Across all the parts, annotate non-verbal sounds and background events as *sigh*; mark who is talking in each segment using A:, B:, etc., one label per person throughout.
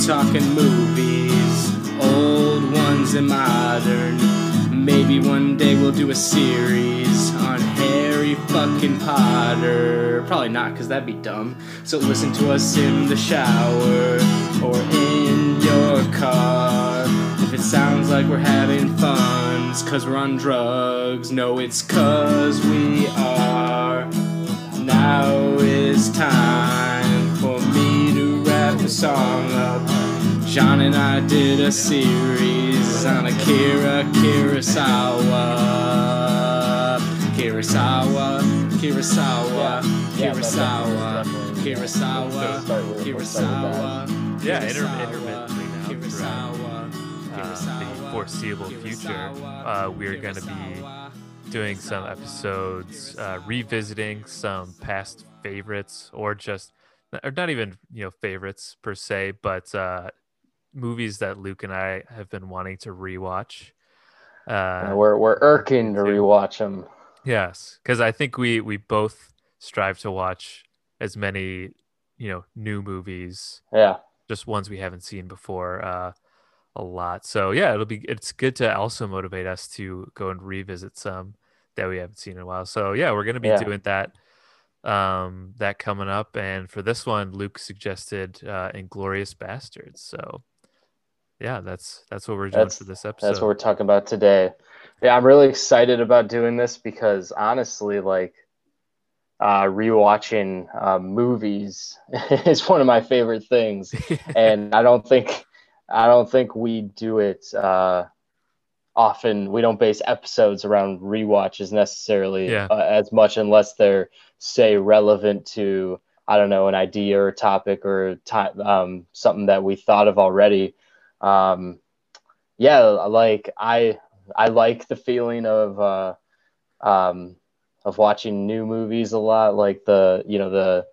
A: talking movies, old ones and modern. Maybe one day we'll do a series on Harry fucking Potter. Probably not, because that'd be dumb. So listen to us in the shower or in your car. If it sounds like we're having fun, it's cause we're on drugs. No, it's cause we are. Now is time song up. John and I did a series on Akira Kurosawa. Kurosawa, Kurosawa, Kurosawa, Kurosawa, Kurosawa.
B: Yeah, inter- intermittently now
A: Kurosawa,
B: uh, the foreseeable future, uh, we're going to be doing some episodes uh, revisiting some past favorites or just or not even you know favorites per se but uh movies that luke and i have been wanting to rewatch. Uh
C: we're we're irking to rewatch them.
B: yes because i think we we both strive to watch as many you know new movies.
C: Yeah,
B: just ones we haven't seen before uh a lot. So yeah it'll be it's good to also motivate us to go and revisit some that we haven't seen in a while. So yeah we're gonna be
C: Yeah.
B: doing that um that coming up and for this one luke suggested uh Inglourious Basterds. So yeah that's that's what we're doing
C: That's-
B: for this episode
C: that's what we're talking about today. Yeah, I'm really excited about doing this because honestly, like uh, rewatching uh, movies *laughs* is one of my favorite things, *laughs* and I don't think I don't think we do it uh, often. We don't base episodes around rewatches necessarily
B: Yeah.
C: uh, as much, unless they're say relevant to I don't know an idea or a topic or time um, something that we thought of already. Um, yeah, like I I like the feeling of uh, um, of watching new movies a lot, like the you know the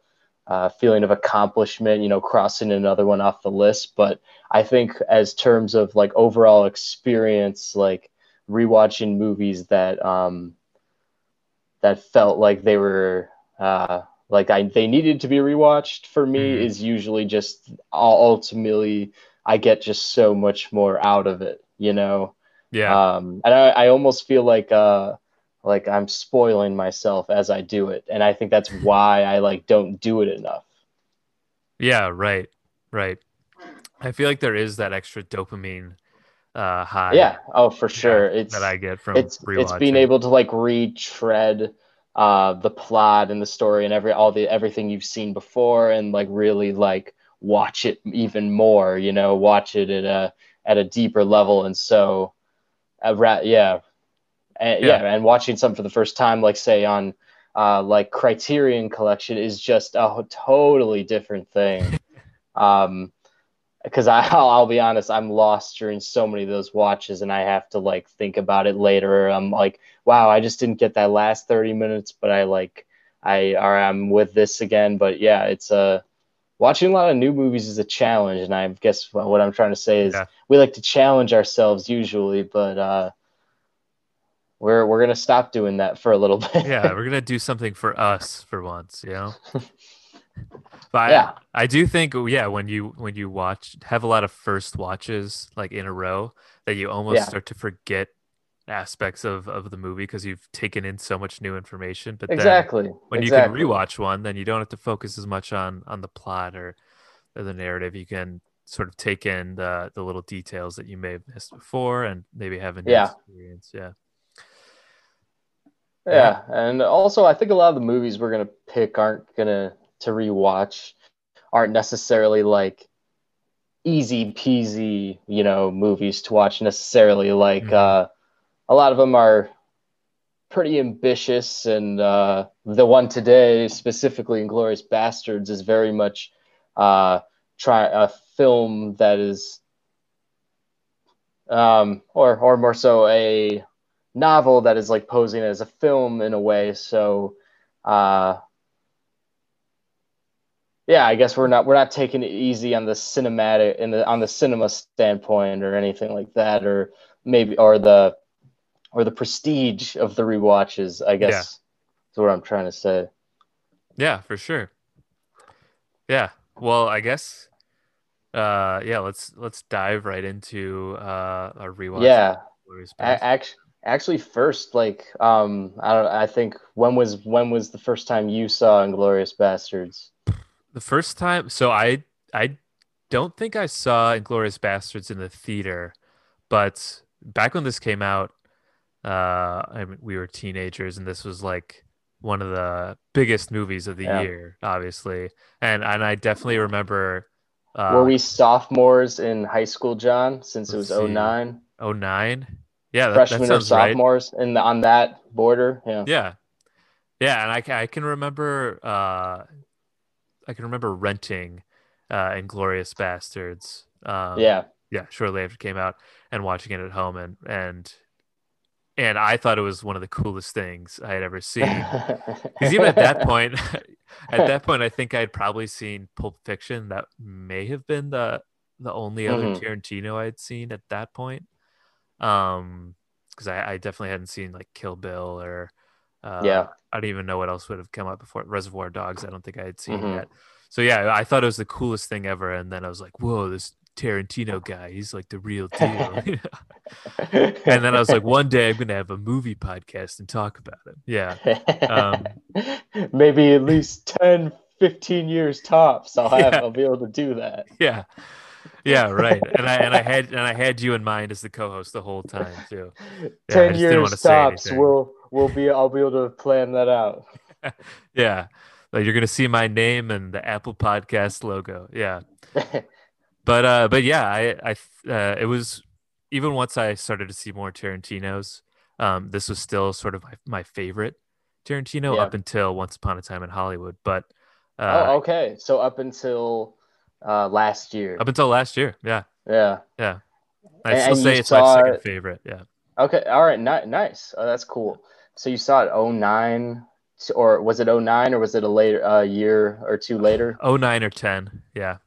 C: uh, feeling of accomplishment, you know, crossing another one off the list. But I think as terms of like overall experience, like rewatching movies that um, that felt like they were uh, like I they needed to be rewatched for me
B: Mhm.
C: is usually just ultimately I get just so much more out of it, you know.
B: yeah
C: Um, and I, I almost feel like uh, like I'm spoiling myself as I do it, and I think that's *laughs* why I like don't do it enough.
B: yeah right right i feel like there is that extra dopamine uh high
C: yeah, oh for
B: yeah,
C: sure. It's
B: that i get from
C: it's it's being able to like retread uh, the plot and the story and every all the everything you've seen before, and like really like watch it even more. You know, watch it at a at a deeper level, and so uh, ra- yeah. And, yeah.
B: Yeah.
C: and watching some for the first time, like say on uh, like Criterion Collection, is just a totally different thing. *laughs* um, because I'll, *laughs* I'll be honest, I'm lost during so many of those watches, and I have to like think about it later. I'm like, wow, I just didn't get that last 30 minutes, but I like, I or I'm with this again. But yeah, it's a watching a lot of new movies is a challenge, and I guess what I'm trying to say is
B: Yeah.
C: we like to challenge ourselves usually, but uh, we're we're gonna stop doing that for a little *laughs* bit.
B: yeah we're gonna do something for us for once you know *laughs* but
C: Yeah.
B: I, I do think oh, yeah when you when you watch have a lot of first watches like in a row that you almost
C: Yeah.
B: start to forget aspects of of the movie because you've taken in so much new information but then
C: exactly.
B: when
C: exactly.
B: you can rewatch one then you don't have to focus as much on on the plot or, or the narrative you can sort of take in the the little details that you may have missed before and maybe have a new
C: Yeah.
B: experience yeah
C: Yeah, and also I think a lot of the movies we're gonna pick aren't gonna to rewatch aren't necessarily like easy peasy, you know, movies to watch necessarily. Like
B: Mhm.
C: uh, a lot of them are pretty ambitious, and uh, the one today, specifically Inglourious Basterds, is very much uh, try a film that is, um, or or more so a novel that is like posing as a film in a way. So, uh, yeah, I guess we're not we're not taking it easy on the cinematic in the on the cinema standpoint or anything like that, or maybe or the or the prestige of the rewatches. I guess
B: Yeah.
C: is what I'm trying to say.
B: Yeah, for sure. Yeah. Well, I guess uh, yeah, let's let's dive right into uh, our rewatch.
C: Yeah, actually, actually, first, like, um, I don't. I think when was when was the first time you saw Inglourious Basterds?
B: The first time, so I I don't think I saw Inglourious Basterds in the theater, but back when this came out, uh, I mean, we were teenagers, and this was like one of the biggest movies of the
C: Yeah.
B: year, obviously. And and I definitely remember. Uh,
C: Were we sophomores in high school, John? Since it was
B: see.
C: 09?
B: 09? Yeah, that, that
C: freshmen or
B: sounds right.
C: sophomores in the, on that border. Yeah.
B: Yeah, yeah, and I I can remember uh, I can remember renting uh, Inglourious Basterds. Um,
C: Yeah.
B: yeah, shortly after it came out and watching it at home and and and I thought it was one of the coolest things I had ever seen. *laughs* Because even at that point, *laughs* at that point, I think I'd probably seen Pulp Fiction. That may have been the the only other
C: Mhm.
B: Tarantino I'd seen at that point. Um, because I, I definitely hadn't seen like Kill Bill or uh,
C: Yeah.
B: I don't even know what else would have come up before Reservoir Dogs. I don't think I had seen
C: Mhm.
B: yet. So yeah, I thought it was the coolest thing ever, and then I was like, "Whoa, this Tarantino guy, he's like the real deal." *laughs* and then I was like, "One day I'm gonna have a movie podcast and talk about it." Yeah, um, *laughs*
C: maybe at least 10, 15 years tops. I'll have, *laughs*
B: Yeah.
C: I'll be able to do that.
B: yeah, yeah, right. And I and I had *laughs* and I had you in mind as the co-host the whole time too. I
C: 10 years
B: wanna say
C: tops.
B: anything.
C: We'll, we'll be, I'll be able to plan that out. *laughs*
B: Yeah, like you're gonna see my name and the Apple Podcast logo. Yeah. *laughs* but uh but yeah i i uh, it was even once i started to see more tarantinos um this was still sort of my, my favorite tarantino
C: Yeah.
B: up until once upon a time in hollywood but
C: oh,
B: uh
C: okay. So up until uh, last year.
B: up until last year yeah
C: yeah.
B: yeah i'd still say it's
C: saw
B: my second
C: it-
B: favorite yeah
C: Okay. All right. Ni- nice. Oh, that's cool. So you saw it 09 or was it 09 or was it a later uh, year or two later?
B: oh nine or 10 yeah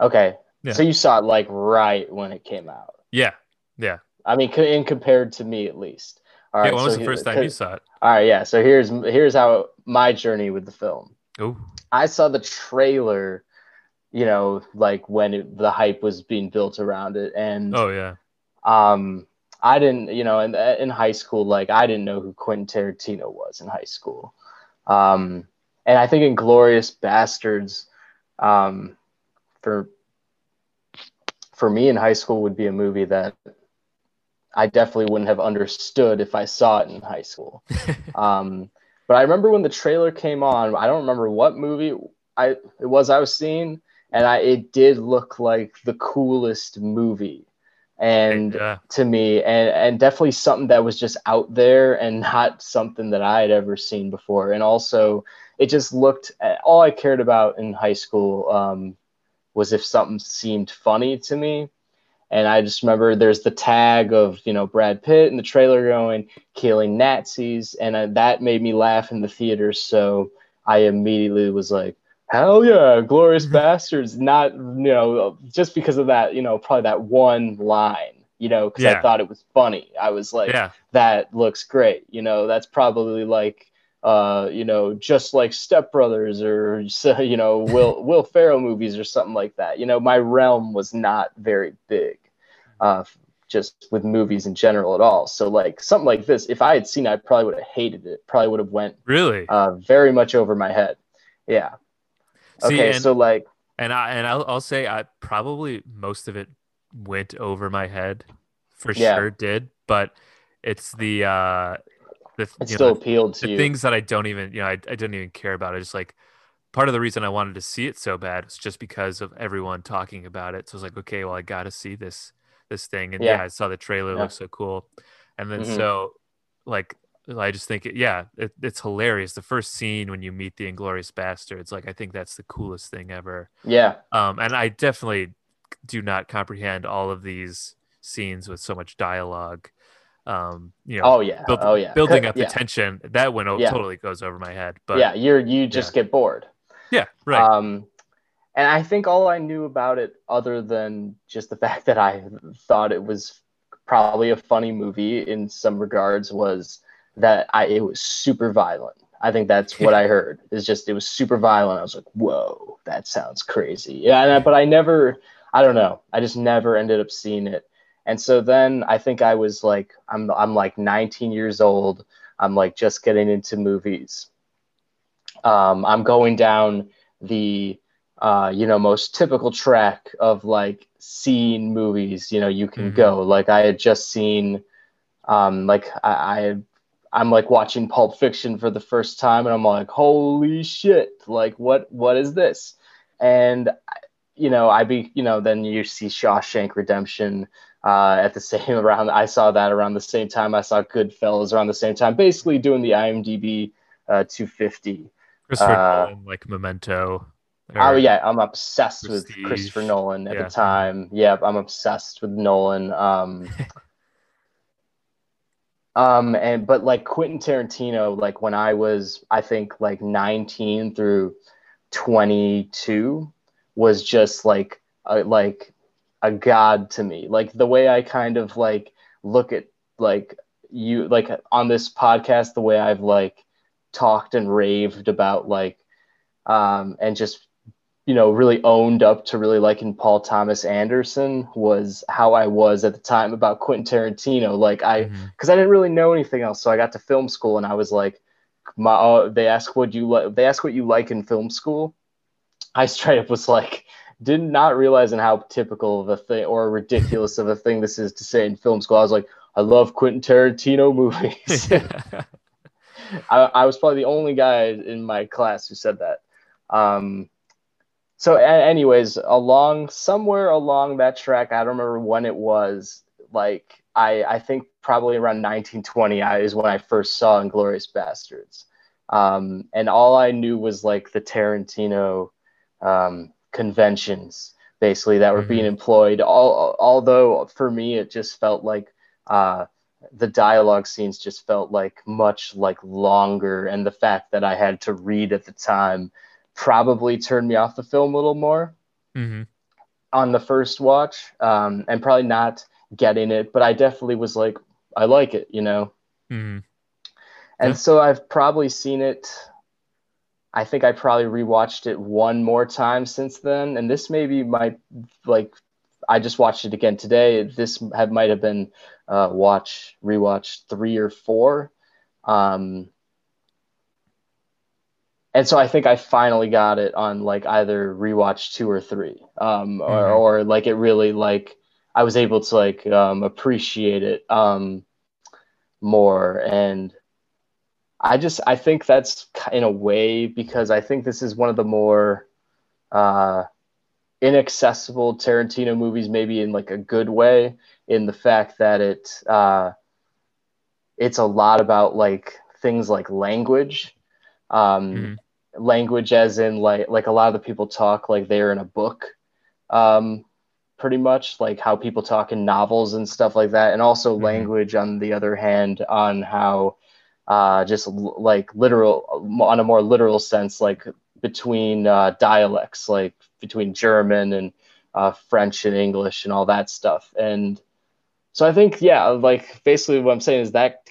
C: Okay.
B: Yeah.
C: So you saw it like right when it came out.
B: yeah yeah
C: I mean, in compared to me at least. All right.
B: yeah when was
C: so
B: the first time you saw it
C: All right. Yeah. So here's here's how my journey with the film.
B: oh
C: I saw the trailer, you know, like when it, the hype was being built around it, and
B: oh yeah
C: um, I didn't, you know, in in high school, like I didn't know who Quentin Tarantino was in high school, um, and I think Inglourious Basterds, um, for for me in high school would be a movie that I definitely wouldn't have understood if I saw it in high school. *laughs* Um, but I remember when the trailer came on. I don't remember what movie I it was I was seeing, and I it did look like the coolest movie, and
B: yeah
C: to me, and and definitely something that was just out there and not something that I had ever seen before. And also, it just looked. All I cared about in high school um, was if something seemed funny to me. And I just remember there's the tag of you know Brad Pitt in the trailer going killing Nazis, and that made me laugh in the theater. So I immediately was like, "Hell yeah, Glorious Bastards!" Not you know just because of that you know probably that one line, you know, because I thought it was funny. I was like,
B: yeah
C: "That looks great," you know. That's probably like. Uh, you know, just like Step Brothers or you know *laughs* Will Will Ferrell movies or something like that. You know, my realm was not very big uh, just with movies in general at all. So like something like this, if I had seen it, I probably would have hated it. Probably would have went
B: really
C: uh, very much over my head. Yeah.
B: See,
C: Okay.
B: and-
C: so like,
B: and I and I'll, I'll say I probably most of it went over my head, for
C: Yeah.
B: sure did. But it's the uh, the
C: it still
B: know,
C: appealed to
B: the
C: you.
B: things that I don't even you know I, I don't even care about. I just like part of the reason I wanted to see it so bad was just because of everyone talking about it. So I was like, okay, well I got to see this this thing, and yeah,
C: Yeah.
B: I saw the trailer, it
C: Yeah.
B: looks so cool, and then
C: Mhm.
B: so like. I just think, it, yeah, it, it's hilarious. The first scene when you meet the Inglourious Basterds, like I think that's the coolest thing ever.
C: yeah.
B: Um, and I definitely do not comprehend all of these scenes with so much dialogue. Um, you know,
C: Oh yeah.
B: build-
C: oh yeah.
B: building up
C: yeah.
B: the tension that one
C: Yeah.
B: totally goes over my head. But
C: yeah. You're you just get bored.
B: yeah, right.
C: Um, and I think all I knew about it, other than just the *laughs* fact that I thought it was probably a funny movie in some regards, was that I it was super violent. I think that's what I *laughs* heard. Is just it was super violent. I was like, whoa, that sounds crazy. Yeah, and I, but I never, I don't know. I just never ended up seeing it. And so then I think I was like, I'm, I'm like 19 years old. I'm like just getting into movies. Um, I'm going down the, uh, you know, most typical track of like seeing movies, you know, you can
B: Mhm.
C: go. Like I had just seen, um, like I, I had, I'm like watching Pulp Fiction for the first time and I'm like, holy shit, like what, what is this? And, you know, I be, you know, then you see Shawshank Redemption, uh, at the *laughs* same around. I saw that around the same time. I saw Goodfellas around the same time. Basically, doing the IMDb uh, 250.
B: Christopher
C: Uh,
B: Nolan, like Memento.
C: Oh yeah, I'm obsessed with Christopher Nolan at
B: Yeah.
C: the time. Yeah, I'm obsessed with Nolan. Um, *laughs* um, and but like Quentin Tarantino, like when I was, I think like 19 through 22, was just like a, like a god to me. Like the way I kind of like look at like you like on this podcast, the way I've like talked and raved about like um, and just you know really owned up to really liking Paul Thomas Anderson was how I was at the time about Quentin Tarantino. Like I
B: Mhm.
C: because I didn't really know anything else, so I got to film school and I was like, my uh, they ask what you like. They ask what you like in film school. I straight up was like, did not realizing how typical of a thing or ridiculous of a thing this is to say in film school. I was like, I love Quentin Tarantino movies. *laughs* *laughs* I, I was probably the only guy in my class who said that. Um, so, a- anyways, along somewhere along that track, I don't remember when it was. Like, I I think probably around 1920 I, is when I first saw Inglourious Basterds, um, and all I knew was like the Tarantino um, conventions, basically that were
B: Mhm.
C: being employed. All, although for me, it just felt like. Uh, the dialogue scenes just felt like much like longer and the fact that i had to read at the time probably turned me off the film a little more
B: Mhm.
C: on the first watch um, and probably not getting it but i definitely was like i like it you know
B: Mhm.
C: and
B: Yeah.
C: so i've probably seen it i think i probably rewatched it one more time since then and this maybe might like i just watched it again today this have, might have been uh, watch rewatch three or four um, and so i think i finally got it on like either rewatch two or three um, or,
B: Mhm.
C: or like it really like i was able to like um, appreciate it um, more and I just I think that's in a way because I think this is one of the more uh, inaccessible Tarantino movies, maybe in like a good way, in the fact that it uh, it's a lot about like things like language, um,
B: Mhm.
C: Language as in like like a lot of the people talk like they're in a book, um, pretty much like how people talk in novels and stuff like that, and also
B: Mhm.
C: language on the other hand on how uh, just l- like literal on a more literal sense like between uh, dialects like between german and uh, french and english and all that stuff and so i think yeah like basically what i'm saying is that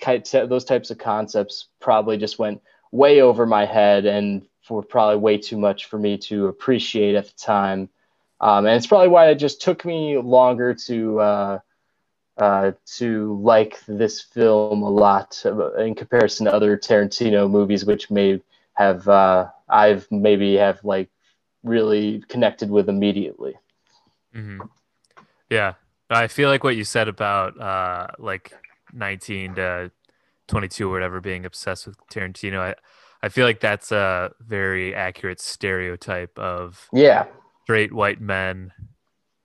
C: those types of concepts probably just went way over my head and were probably way too much for me to appreciate at the time um, and it's probably why it just took me longer to uh, uh, to like this film a lot in comparison to other Tarantino movies, which may have uh, I've maybe have like really connected with immediately.
B: hmm Yeah, I feel like what you said about uh, like 19 to 22 or whatever being obsessed with Tarantino. I, I feel like that's a very accurate stereotype of
C: Yeah,
B: straight white men.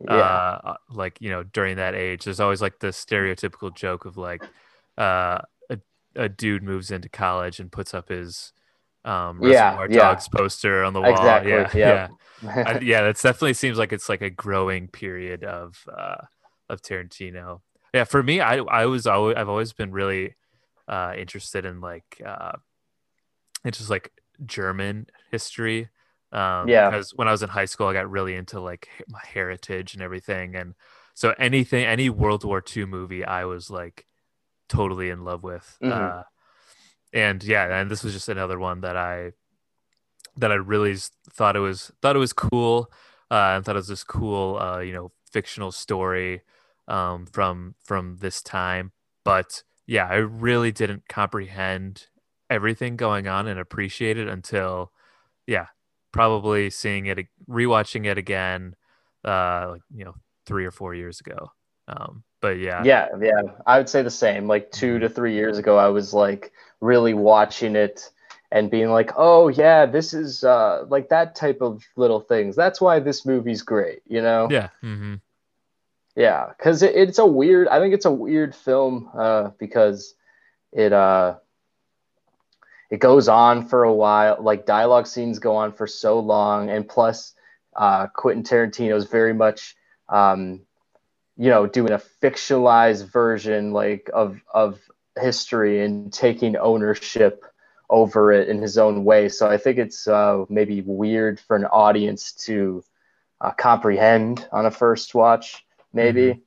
C: yeah,
B: Uh, like you know, during that age, there's always like the stereotypical joke of like, uh, a, a dude moves into college and puts up his um,
C: Yeah, yeah.
B: Dogs poster on the wall.
C: Exactly,
B: Yeah,
C: yep.
B: yeah. *laughs* I, yeah, that definitely seems like it's like a growing period of uh, of Tarantino. Yeah, for me, I I was always I've always been really uh, interested in like uh, it's just like German history. Um,
C: Yeah.
B: because when I was in high school, I got really into like my heritage and everything, and so anything, any World War II movie, I was like totally in love with.
C: Mhm.
B: Uh, and yeah, and this was just another one that I that I really thought it was thought it was cool, Uh, I thought it was this cool, uh, you know, fictional story um, from from this time. But yeah, I really didn't comprehend everything going on and appreciate it until, yeah, probably seeing it, rewatching it again, uh, like you know, three or four years ago. Um, but yeah,
C: yeah, yeah, I would say the same. Like two
B: Mm-hmm.
C: to three years ago, I was like really watching it and being like, oh yeah, this is uh, like that type of little things. That's why this movie's great, you know?
B: yeah, Mm-hmm.
C: Yeah, because it, it's a weird. I think it's a weird film uh, because it uh, it goes on for a while. Like dialogue scenes go on for so long, and plus, uh, Quentin Tarantino is very much, um, you know, doing a fictionalized version like of of history and taking ownership over it in his own way. So I think it's uh, maybe weird for an audience to uh, comprehend on a first watch maybe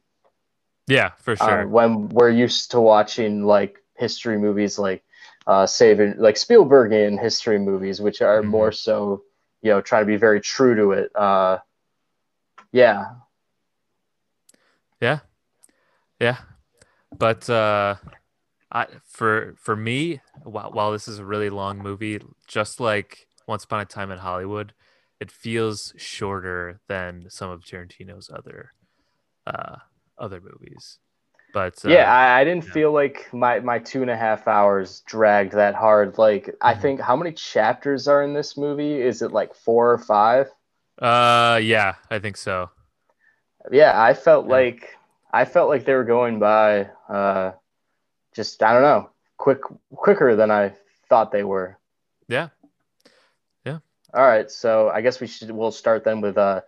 B: yeah, for
C: uh,
B: sure.
C: when we're used to watching like history movies like uh saving like Spielbergian history movies which are
B: Mhm.
C: more so you know trying to be very true to it uh yeah
B: Yeah. Yeah. But uh I for for me, while while this is a really long movie, just like Once Upon a Time in Hollywood, it feels shorter than some of Tarantino's other uh other movies. But uh,
C: yeah I, I didn't
B: yeah.
C: feel like my my two and a half hours dragged that hard like I
B: Mhm.
C: think how many chapters are in this movie is it like four or five
B: uh yeah, I think so.
C: yeah i felt
B: Yeah.
C: like i felt like they were going by uh just i don't know quick quicker than i thought they were
B: Yeah. Yeah.
C: all right so i guess we should we'll start then with uh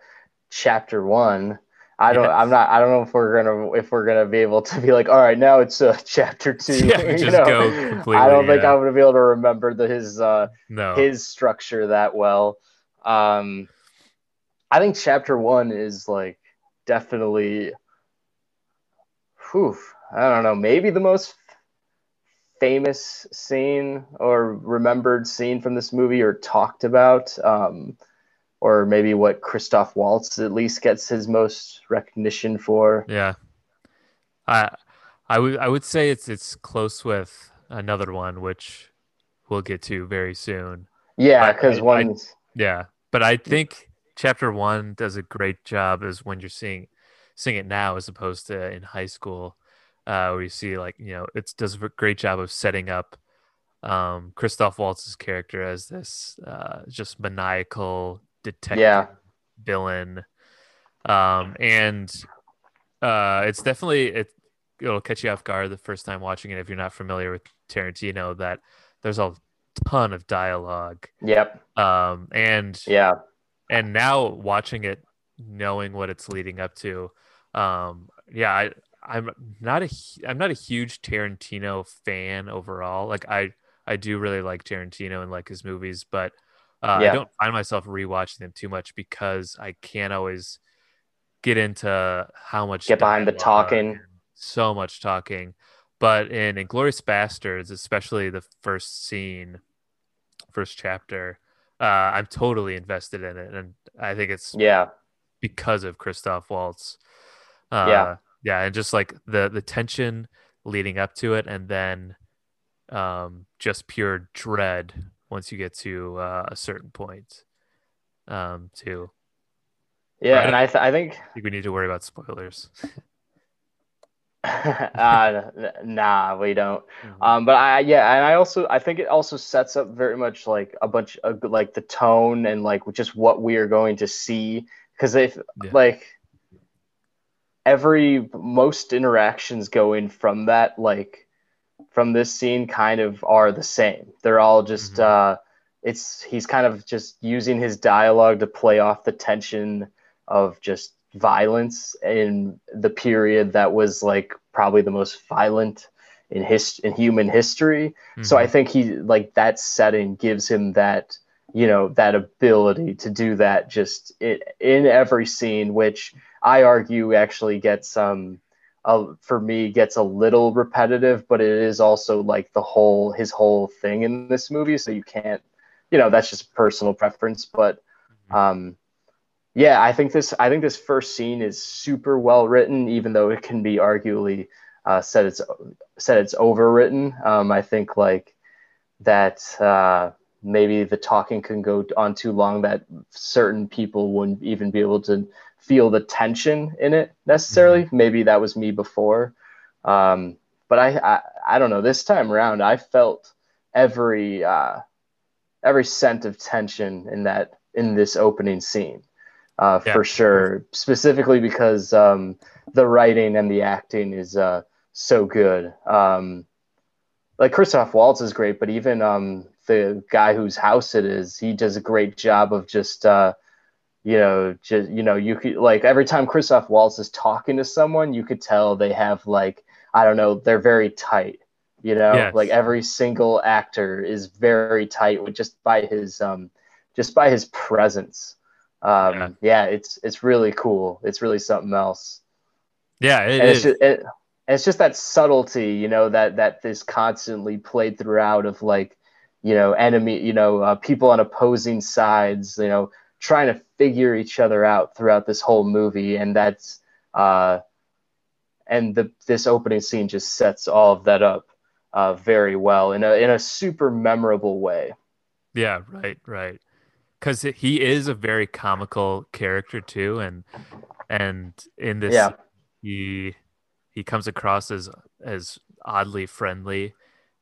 C: chapter one i don't i'm not i don't know if we're gonna if we're gonna be able to be like all right now it's uh *laughs* chapter two
B: Yeah, *laughs*
C: you know? i don't think i'm gonna be able to remember the his uh
B: No.
C: his structure that well. Um, I think chapter one is like definitely, whew, I don't know, maybe the most famous scene or remembered scene from this movie or talked about. Um, or maybe what Christoph Waltz at least gets his most recognition for.
B: Yeah. I I would I would say it's it's close with another one which we'll get to very soon.
C: Yeah, because one.
B: Yeah, but I think chapter one does a great job as when you're seeing seeing it now as opposed to in high school, uh, where you see like you know it does a great job of setting up um, Christoph Waltz's character as this uh, just maniacal detective
C: yeah,
B: villain, um, and uh, it's definitely it it'll catch you off guard the first time watching it if you're not familiar with Tarantino that there's a ton of dialogue.
C: Yep,
B: um and
C: yeah,
B: and now watching it knowing what it's leading up to um yeah i i'm not a i'm not a huge tarantino fan overall. Like i i do really like tarantino and like his movies but uh,
C: Yeah.
B: i don't find myself rewatching them too much because i can't always get into how much
C: Get behind the talking.
B: so much talking but in Inglourious Basterds especially the first scene first chapter uh, I'm totally invested in it, and I think it's
C: yeah,
B: because of Christoph Waltz. Uh,
C: Yeah.
B: yeah, and just like the the tension leading up to it, and then um, just pure dread once you get to uh, a certain point. Um, too.
C: yeah,
B: Right.
C: and I th- I think
B: I think we need to worry about spoilers. *laughs*
C: uh, nah, we don't.
B: Mhm.
C: Um, but I yeah, and I also I think it also sets up very much like a bunch of like the tone and like just what we are going to see because if
B: Yeah.
C: like every most interactions going from that like from this scene kind of are the same. They're all just
B: Mhm.
C: uh it's he's kind of just using his dialogue to play off the tension of just violence in the period that was like probably the most violent in his in human history. So I
B: Mhm.
C: think he like that setting gives him that you know that ability to do that just in, in every scene, which I argue actually gets um uh, for me gets a little repetitive, but it is also like the whole his whole thing in this movie. So you can't you know that's just personal preference, but
B: Mhm.
C: um yeah, I think this I think this first scene is super well written, even though it can be arguably uh, said it's said it's overwritten. Um, I think like that uh, maybe the talking can go on too long that certain people wouldn't even be able to feel the tension in it necessarily. Mm-hmm. Maybe that was me before, um, but I, I, I don't know. This time around, I felt every uh, every scent of tension in that in this opening scene uh, yeah. for sure. Specifically because um, the writing and the acting is uh, so good. Um, like Christoph Waltz is great, but even um, the guy whose house it is, he does a great job of just uh, you know, just you know, you could like every time Christoph Waltz is talking to someone, you could tell they have like I don't know, they're very tight. You know, yes. like every single actor is very tight with just by his um, just by his presence. Um, yeah. yeah. it's it's really cool. It's really something else.
B: Yeah, it
C: and
B: is.
C: It's just, it, it's just that subtlety, you know, that that is constantly played throughout of like, you know, enemy, you know, uh, people on opposing sides, you know, trying to figure each other out throughout this whole movie, and that's uh, and the this opening scene just sets all of that up uh, very well in a in a super memorable way.
B: Yeah, right, right because he is a very comical character too, and and in this, yeah. he he comes across as as oddly friendly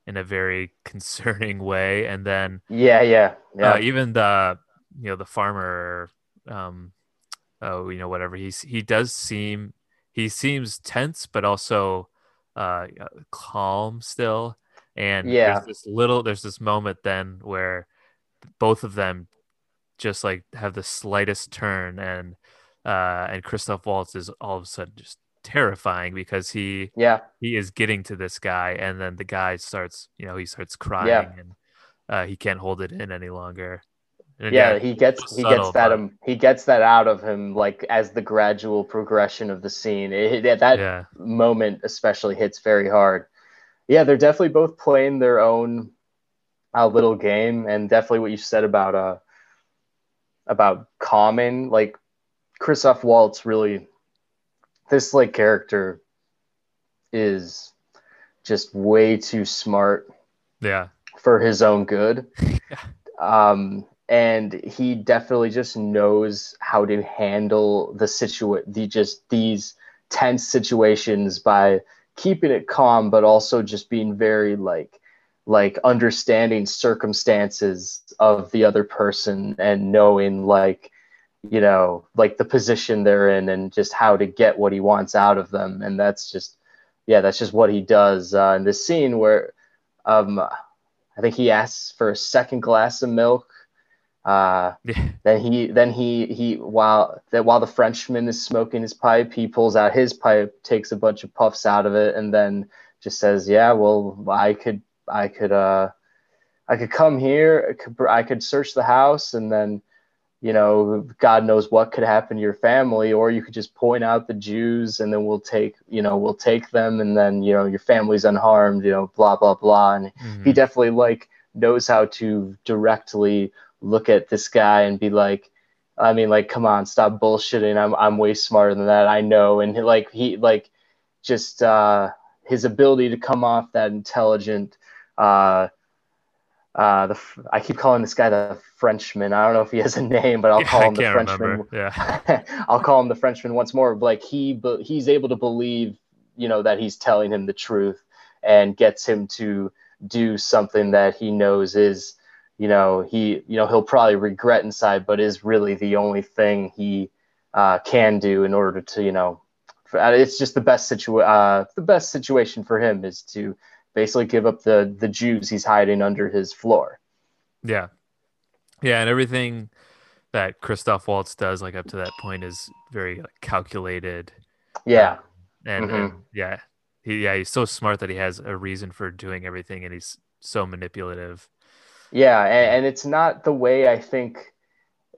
B: in a very *laughs* concerning way, and then
C: yeah, yeah, yeah.
B: Uh, even the you know the farmer, um, oh you know whatever. He's he does seem he seems tense, but also uh calm still, and
C: yeah,
B: there's this little there's this moment then where both of them just like have the slightest turn and uh and Christoph Waltz is all of a sudden just terrifying because he
C: yeah.
B: he is getting to this guy and then the guy starts you know he starts crying
C: yeah.
B: and uh, he can't hold it in any longer
C: and yeah, yeah, he gets he gets that um, he gets that out of him like as the gradual progression of the scene it, it, that yeah. moment especially hits very hard yeah they're definitely both playing their own uh, little game and definitely what you said about uh about calming. Like Christoph Waltz really, this like character is just way too smart.
B: Yeah.
C: For his own good. *laughs* um, and he definitely just knows how to handle the situation, the just these tense situations by keeping it calm, but also just being very like like understanding circumstances of the other person and knowing like you know like the position they're in and just how to get what he wants out of them. And that's just yeah that's just what he does. Uh, in this scene where um i think he asks for a second glass of milk uh *laughs* yeah. then he then he he while that while the frenchman is smoking his pipe he pulls out his pipe takes a bunch of puffs out of it and then just says yeah well i could I could uh, I could come here, I could, I could search the house, and then you know, God knows what could happen to your family, or you could just point out the Jews, and then we'll take you know we'll take them, and then you know your family's unharmed, you know, blah blah blah. And mm-hmm. he definitely like knows how to directly look at this guy and be like, I mean, like, come on, stop bullshitting. I'm I'm way smarter than that. I know. And like he like just uh, his ability to come off that intelligent uh, uh, the I keep calling this guy the Frenchman. I don't know if he has a name, but I'll yeah, call him the Frenchman.
B: Remember. Yeah, *laughs*
C: I'll call him the Frenchman once more. Like he, but he's able to believe, you know, that he's telling him the truth, and gets him to do something that he knows is, you know, he, you know, he'll probably regret inside, but is really the only thing he uh, can do in order to, you know, it's just the best situa- uh, the best situation for him is to basically give up the the Jews he's hiding under his floor.
B: Yeah, yeah, and everything that Christoph Waltz does, like up to that point, is very like, calculated.
C: Yeah,
B: um, and, mm-hmm. and, yeah, he yeah he's so smart that he has a reason for doing everything, and he's so manipulative.
C: Yeah, and, and it's not the way I think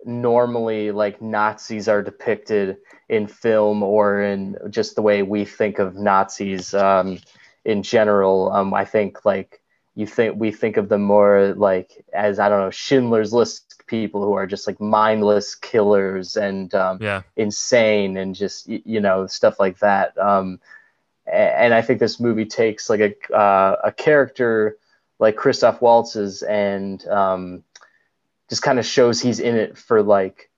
C: normally like Nazis are depicted in film or in just the way we think of Nazis. Um, in general. Um, I think like you think we think of them more like as I don't know Schindler's List people who are just like mindless killers and um,
B: Yeah.
C: insane and just you know stuff like that. Um, and I think this movie takes like a uh, a character like Christoph Waltz's and um, just kind of shows he's in it for like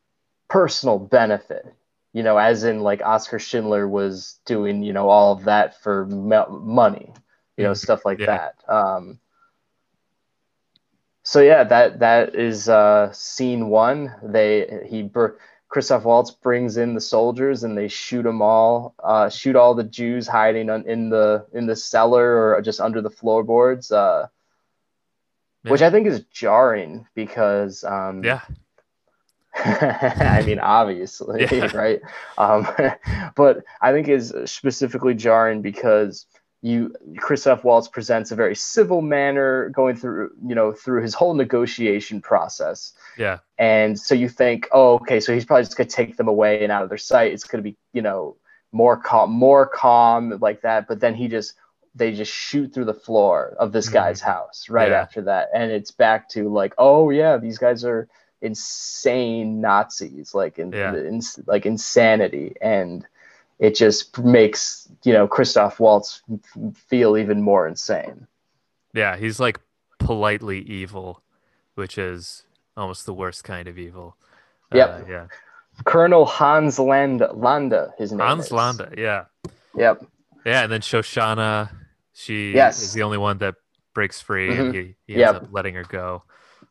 C: personal benefit. You know, as in like Oskar Schindler was doing, you know, all of that for mo- money, you know,
B: Mhm.
C: stuff like
B: Yeah.
C: that. Um, so yeah, that that is uh, scene one. They he br- Christoph Waltz brings in the soldiers and they shoot them all, uh, shoot all the Jews hiding on, in the in the cellar or just under the floorboards, uh, which I think is jarring because um,
B: Yeah. *laughs*
C: I mean, obviously, *laughs*
B: Yeah.
C: right? Um, *laughs* but I think is specifically jarring because you Christoph Waltz presents a very civil manner going through, you know, through his whole negotiation process.
B: Yeah.
C: And so you think, oh, okay, so he's probably just gonna take them away and out of their sight. It's gonna be, you know, more calm, more calm like that. But then he just they just shoot through the floor of this
B: Mhm.
C: guy's house right
B: Yeah.
C: after that, and it's back to like, oh yeah, these guys are insane Nazis, like in,
B: Yeah.
C: in like insanity, and it just makes you know Christoph Waltz feel even more insane.
B: Yeah. He's like politely evil, which is almost the worst kind of evil.
C: Yep.
B: Uh, yeah.
C: Colonel Hans Land- Landa, his name
B: Hans
C: is.
B: Landa. Yeah.
C: Yep.
B: Yeah. And then Shoshana, she
C: Yes.
B: is the only one that breaks free and
C: Mhm.
B: he, he ends
C: Yep.
B: up letting her go,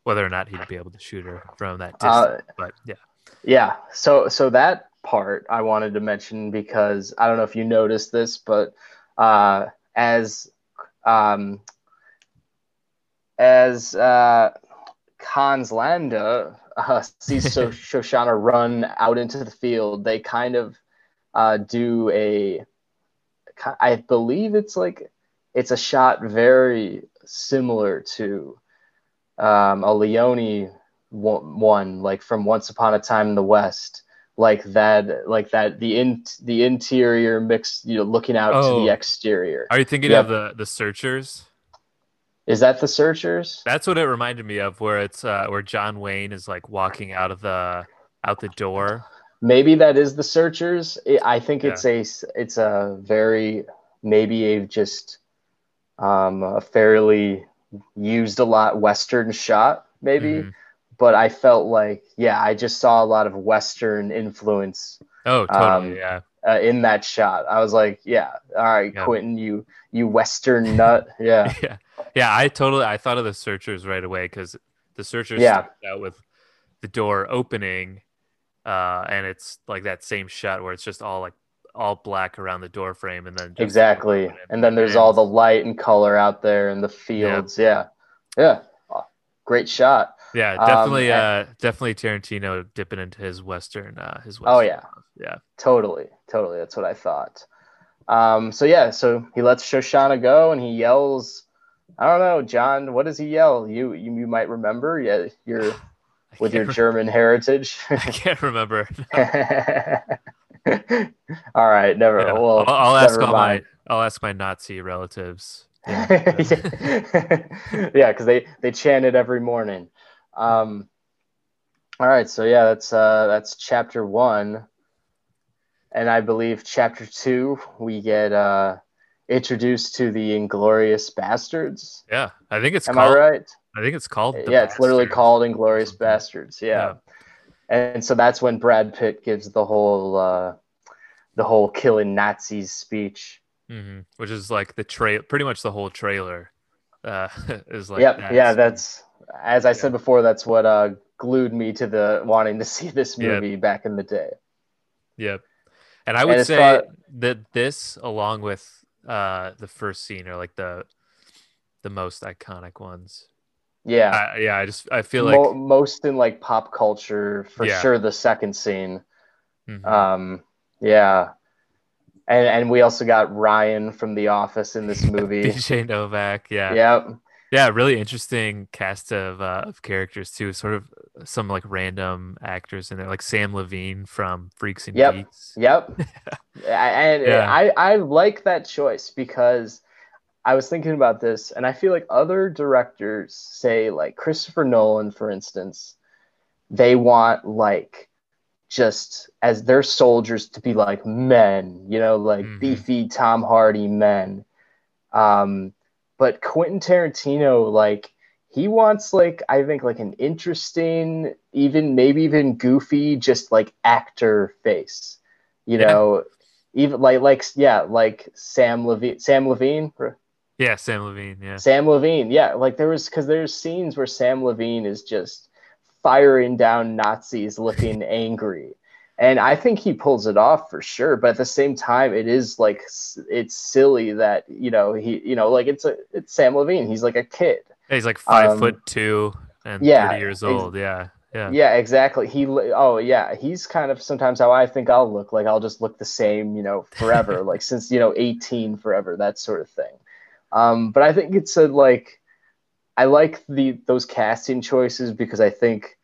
B: whether or not he'd be able to shoot her from that
C: Uh,
B: distance. but yeah.
C: Yeah. So so that part I wanted to mention because I don't know if you noticed this, but uh, as um, as uh, Hans Landa uh, *laughs* sees so- *laughs* Shoshana run out into the field, they kind of uh, do a I believe it's like it's a shot very similar to um, a Leone one, like from Once Upon a Time in the West, like that, like that the in the interior mixed, you know, looking out to
B: Oh.
C: the exterior.
B: Are you thinking
C: Yep.
B: of the, the searchers?
C: Is that the Searchers?
B: That's what it reminded me of, where it's uh, where John Wayne is like walking out of the out the door.
C: Maybe that is the Searchers. I think
B: Yeah.
C: it's a it's a very maybe a just um, a fairly used a lot Western shot, maybe.
B: Mhm.
C: But I felt like, yeah, I just saw a lot of Western influence
B: Oh, totally.
C: Um,
B: yeah.
C: uh, in that shot. I was like, yeah, all right,
B: Yeah.
C: Quentin, you you Western nut, *laughs* yeah,
B: yeah. Yeah. I totally, I thought of the searchers right away because the searchers
C: Yeah.
B: out with the door opening. Uh, and it's like that same shot where it's just all like all black around the door frame and then
C: exactly. And then there's all the light and color out there in the fields, yeah, yeah, Uh, great shot.
B: yeah,
C: um,
B: definitely,
C: and-
B: uh, definitely Tarantino dipping into his western, uh, his
C: Oh, yeah.
B: love. yeah,
C: Totally, totally. That's what I thought. Um, so yeah, so he lets Shoshana go and he yells. I don't know, John. What does he yell? You you, you might remember. Yeah, you're *sighs* with your German heritage. *laughs*
B: I can't remember. *laughs* *laughs* *laughs*
C: all right, never.
B: Yeah.
C: Well,
B: I'll, I'll ask
C: never
B: all
C: mind.
B: my I'll ask my Nazi relatives. *laughs*
C: yeah, because they they chant it every morning. Um, all right, so yeah, that's uh, that's chapter one, and I believe chapter two we get uh, introduced to the Inglorious Bastards.
B: Yeah, I think it's
C: Am
B: called.
C: I right?
B: I think it's called. The
C: yeah, it's literally called Inglorious. Bastards. Yeah. And so that's when Brad Pitt gives the whole uh, the whole killing Nazis speech.
B: hmm Which is like the trail, pretty much the whole trailer. Uh, *laughs* is like.
C: yep,
B: that.
C: yeah, that's as I
B: Yeah.
C: said before. That's what uh, glued me to the wanting to *laughs* see this movie back in the day.
B: Yep. And I would
C: as
B: say
C: far-
B: that this, along with uh, the first scene, are like the the most iconic ones.
C: Yeah,
B: I, yeah, I just I feel like
C: Mo- most in like pop culture for
B: Yeah.
C: sure. The second scene,
B: Mhm.
C: um, yeah, and and we also got Ryan from The Office in this *laughs* movie.
B: BJ Novak, yeah.
C: Yep.
B: yeah, really interesting cast of uh, of characters too. Sort of some like random actors in there, like Samm Levine from Freaks and
C: Yep.
B: Geeks.
C: Yep. *laughs* and
B: Yeah.
C: I, I like that choice because I was thinking about this and I feel like other directors say like Christopher Nolan, for instance, they want like just as their soldiers to be like men, you know, like
B: Mhm.
C: beefy Tom Hardy men. Um, but Quentin Tarantino, like, he wants like I think like an interesting, even maybe even goofy, just like actor face. You
B: Yeah.
C: know, even like like yeah, like Samm Levine, Samm Levine,
B: Yeah, Samm Levine. Yeah.
C: Samm Levine, yeah, like there was because there's scenes where Samm Levine is just firing down Nazis, looking *laughs* angry, and I think he pulls it off for sure. But at the same time, it is like it's silly that you know he, you know, like it's a it's Samm Levine. He's like a kid.
B: Yeah, He's like five
C: Um,
B: foot two and
C: yeah,
B: 30 years
C: ex-
B: old. Yeah. Yeah.
C: Yeah, exactly. He, oh yeah, he's kind of sometimes how I think I'll look. Like I'll just look the same, you know, forever. *laughs* like since you know, eighteen forever, that sort of thing. Um, but I think it's a like, I like the those casting choices because I think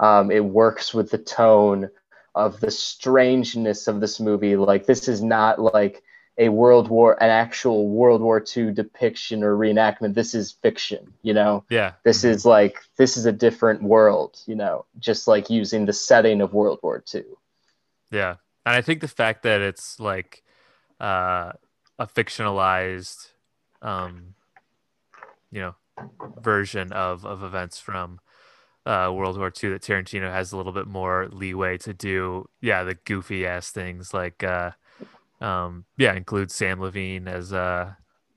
C: um, it works with the tone of the strangeness of this movie. Like this is not like a World War, an actual World War II depiction or reenactment. This is fiction, you know
B: Yeah.
C: this is like this is a different world you know just like using the setting of world war ii
B: Yeah. And I think the fact that it's like uh, a fictionalized, um, you know, version of, of events from uh, World War II that Tarantino has a little bit more leeway to do. Yeah, the goofy ass things like, uh, um, yeah, include Samm Levine as uh,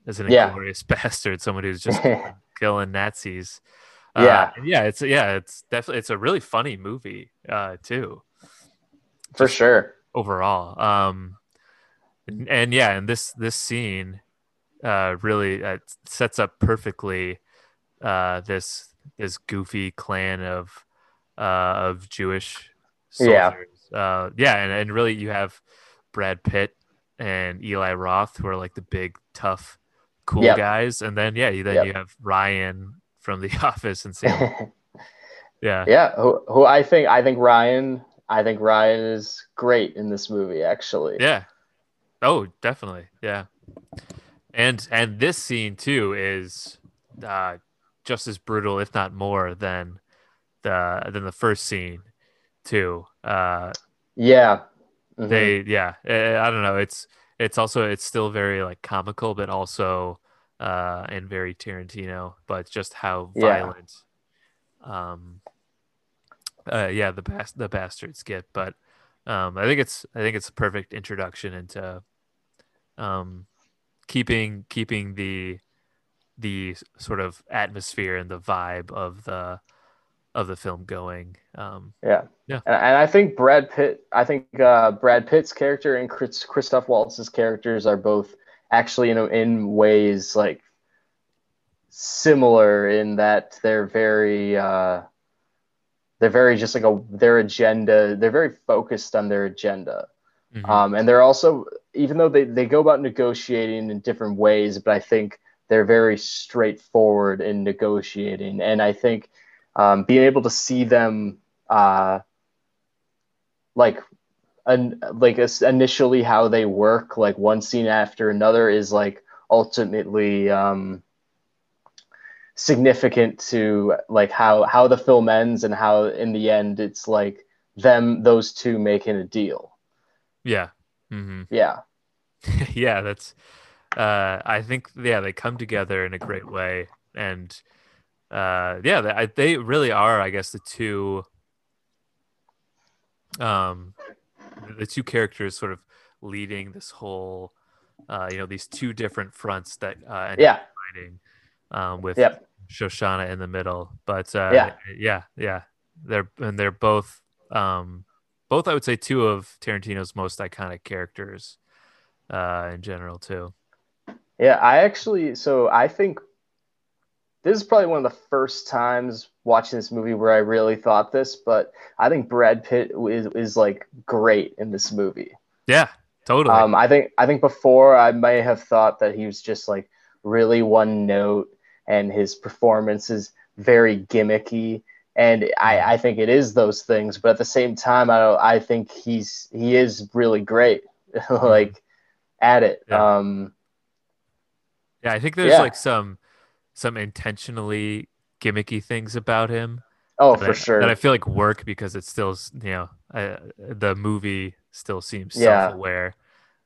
B: as an
C: Yeah.
B: inglorious *laughs* bastard, someone who's just *laughs* killing Nazis.
C: Yeah.
B: Uh, and yeah, it's yeah, it's definitely it's a really funny movie uh, too
C: for sure
B: overall. Um, and, and yeah, and this this scene uh, really uh, sets up perfectly uh, this this goofy clan of uh, of Jewish
C: Yeah.
B: soldiers. Uh, yeah, and, and really you have Brad Pitt and Eli Roth who are like the big tough cool
C: Yep.
B: guys, and then yeah, you then
C: Yep.
B: you have Ryan from The *laughs* Office and Sam. *laughs* yeah,
C: yeah who, who i think i think ryan i think ryan is great in this movie actually
B: Yeah. Oh, definitely. Yeah. And and this scene too is uh just as brutal, if not more, than the than the first scene too. Uh
C: yeah Mhm.
B: they yeah, eh, I don't know. It's it's also it's still very like comical, but also uh and very Tarantino, but just how
C: Yeah.
B: violent um uh yeah, the bas- the bastards get, but um I think it's I think it's a perfect introduction into um keeping keeping the the sort of atmosphere and the vibe of the of the film going. Um
C: yeah
B: Yeah.
C: and, and i think brad pitt i think uh, brad pitt's character and Chris, christoph waltz's characters are both actually in, in ways like similar in that they're very uh, they're very just like a their agenda they're very focused on their agenda
B: mhm.
C: um, and they're also even though they, they go about negotiating in different ways but i think they're very straightforward in negotiating and i think um, being able to see them uh, like like initially how they work like one scene after another is like ultimately um, significant to like how how the film ends and how in the end it's like them those two making a deal
B: yeah. Hmm *laughs*
C: yeah.
B: Yeah, that's uh I think yeah, they come together in a great way. And uh yeah, they, they really are I guess the two um the two characters sort of leading this whole uh you know these two different fronts that uh
C: yeah.
B: fighting um with
C: yep.
B: Shoshana in the middle. But uh,
C: Yeah.
B: yeah, yeah, they're and they're both um, both I would say two of Tarantino's most iconic characters uh, in general too.
C: Yeah, I actually, so I think this is probably one of the first times watching this movie where I really thought this, but I think Brad Pitt is, is like great in this movie.
B: Yeah, totally.
C: Um, I think I think before I may have thought that he was just like really one note and his performance is very gimmicky. And I, I think it is those things, but at the same time, I don't, I think he's he is really great, *laughs* like at it.
B: Yeah.
C: Um,
B: yeah, I think there's
C: yeah.
B: like some some intentionally gimmicky things about him
C: Oh, for
B: I,
C: sure.
B: That I feel like work because it still, you know, uh, the movie still seems
C: Yeah.
B: self-aware.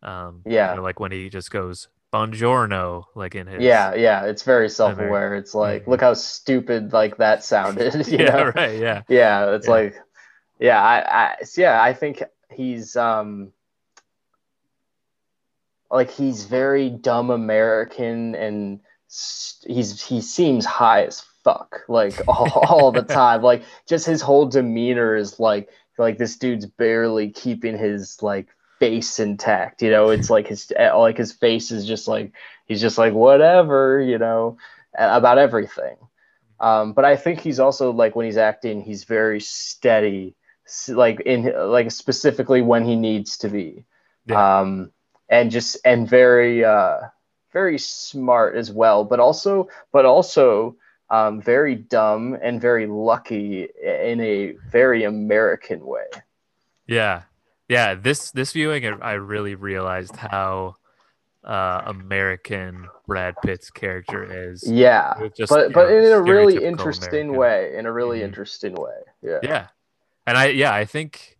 B: Um, you
C: Yeah.
B: know, like when he just goes "Buongiorno," like in his.
C: yeah, yeah, it's very self-aware. It's like, look how stupid like that sounded. *laughs* *laughs* You
B: yeah,
C: know?
B: right. Yeah.
C: Yeah, it's
B: Yeah.
C: like, yeah, I, I, yeah, I think he's um, like he's very dumb American, and s- he's he seems high as fuck, like *laughs* all, all the time. Like just his whole demeanor is like like this dude's barely keeping his like face intact. You know, it's like his like his face is just like he's just like whatever. You know, about everything. Um, but I think he's also like when he's acting, he's very steady, like in like specifically when he needs to be,
B: Yeah.
C: um, and just and very uh, very smart as well. But also, but also um, very dumb and very lucky in a very American way.
B: Yeah, yeah. This this viewing, I I really realized how uh, American Brad Pitt's character is.
C: Yeah,
B: just,
C: but but
B: know,
C: in a really interesting
B: American.
C: way. In a really
B: Mhm.
C: interesting way. Yeah.
B: Yeah, and I yeah I think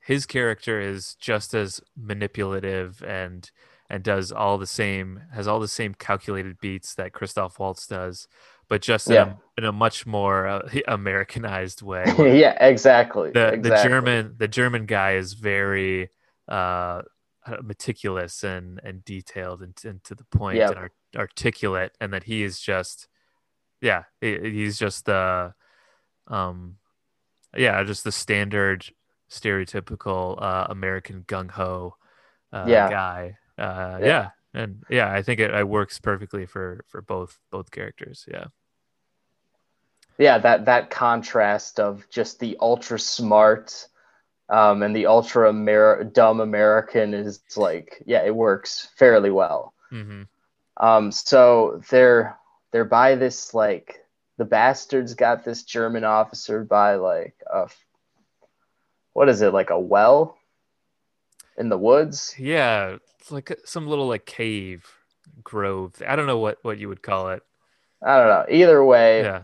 B: his character is just as manipulative and and does all the same has all the same calculated beats that Christoph Waltz does, but just in, a, in a much more uh, *laughs* Americanized way. *laughs*
C: yeah. Exactly.
B: the
C: exactly.
B: the German the German guy is very uh meticulous and and detailed and, and to the point
C: Yep.
B: and art- articulate and that he is just yeah he's just the um yeah just the standard stereotypical uh American gung-ho uh
C: Yeah.
B: guy uh
C: Yeah.
B: yeah. and yeah I think it, it works perfectly for for both both characters yeah
C: yeah that that contrast of just the ultra smart um, and the ultra Amer- dumb american is like yeah it works fairly well.
B: Hmm
C: um, so they're they're by this like the bastards got this german officer by like a what is it like a well in the woods?
B: Yeah, it's like some little like cave grove. I don't know what what you would call it.
C: i don't know. Either way
B: Yeah,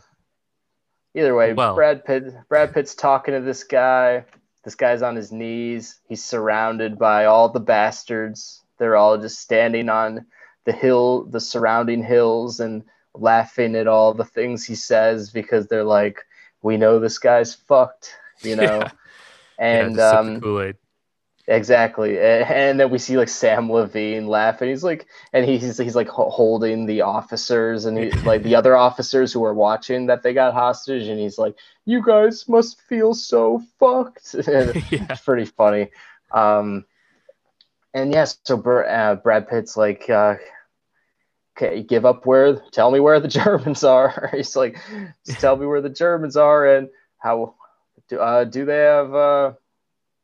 C: Either way,
B: Well-
C: Brad Pitt Brad Pitt's talking to this guy. This guy's on his knees. He's surrounded by all the bastards. They're all just standing on the hill, the surrounding hills, and laughing at all the things he says because they're like, "We know this guy's fucked," you *laughs* know.
B: Yeah.
C: And
B: yeah, just sip the
C: um. Exactly, and then we see like Samm Levine laughing. He's like, and he's he's like holding the officers and he, like the other officers who are watching that they got hostage, and he's like, "You guys must feel so fucked." *laughs* *laughs*
B: Yeah,
C: it's pretty funny. Um, and yes, so Br- uh, Brad Pitt's like, uh, "Okay, give up where? Tell me where the *laughs* Germans are." he's like, "Just tell me where the Germans are and how do uh, do they have uh,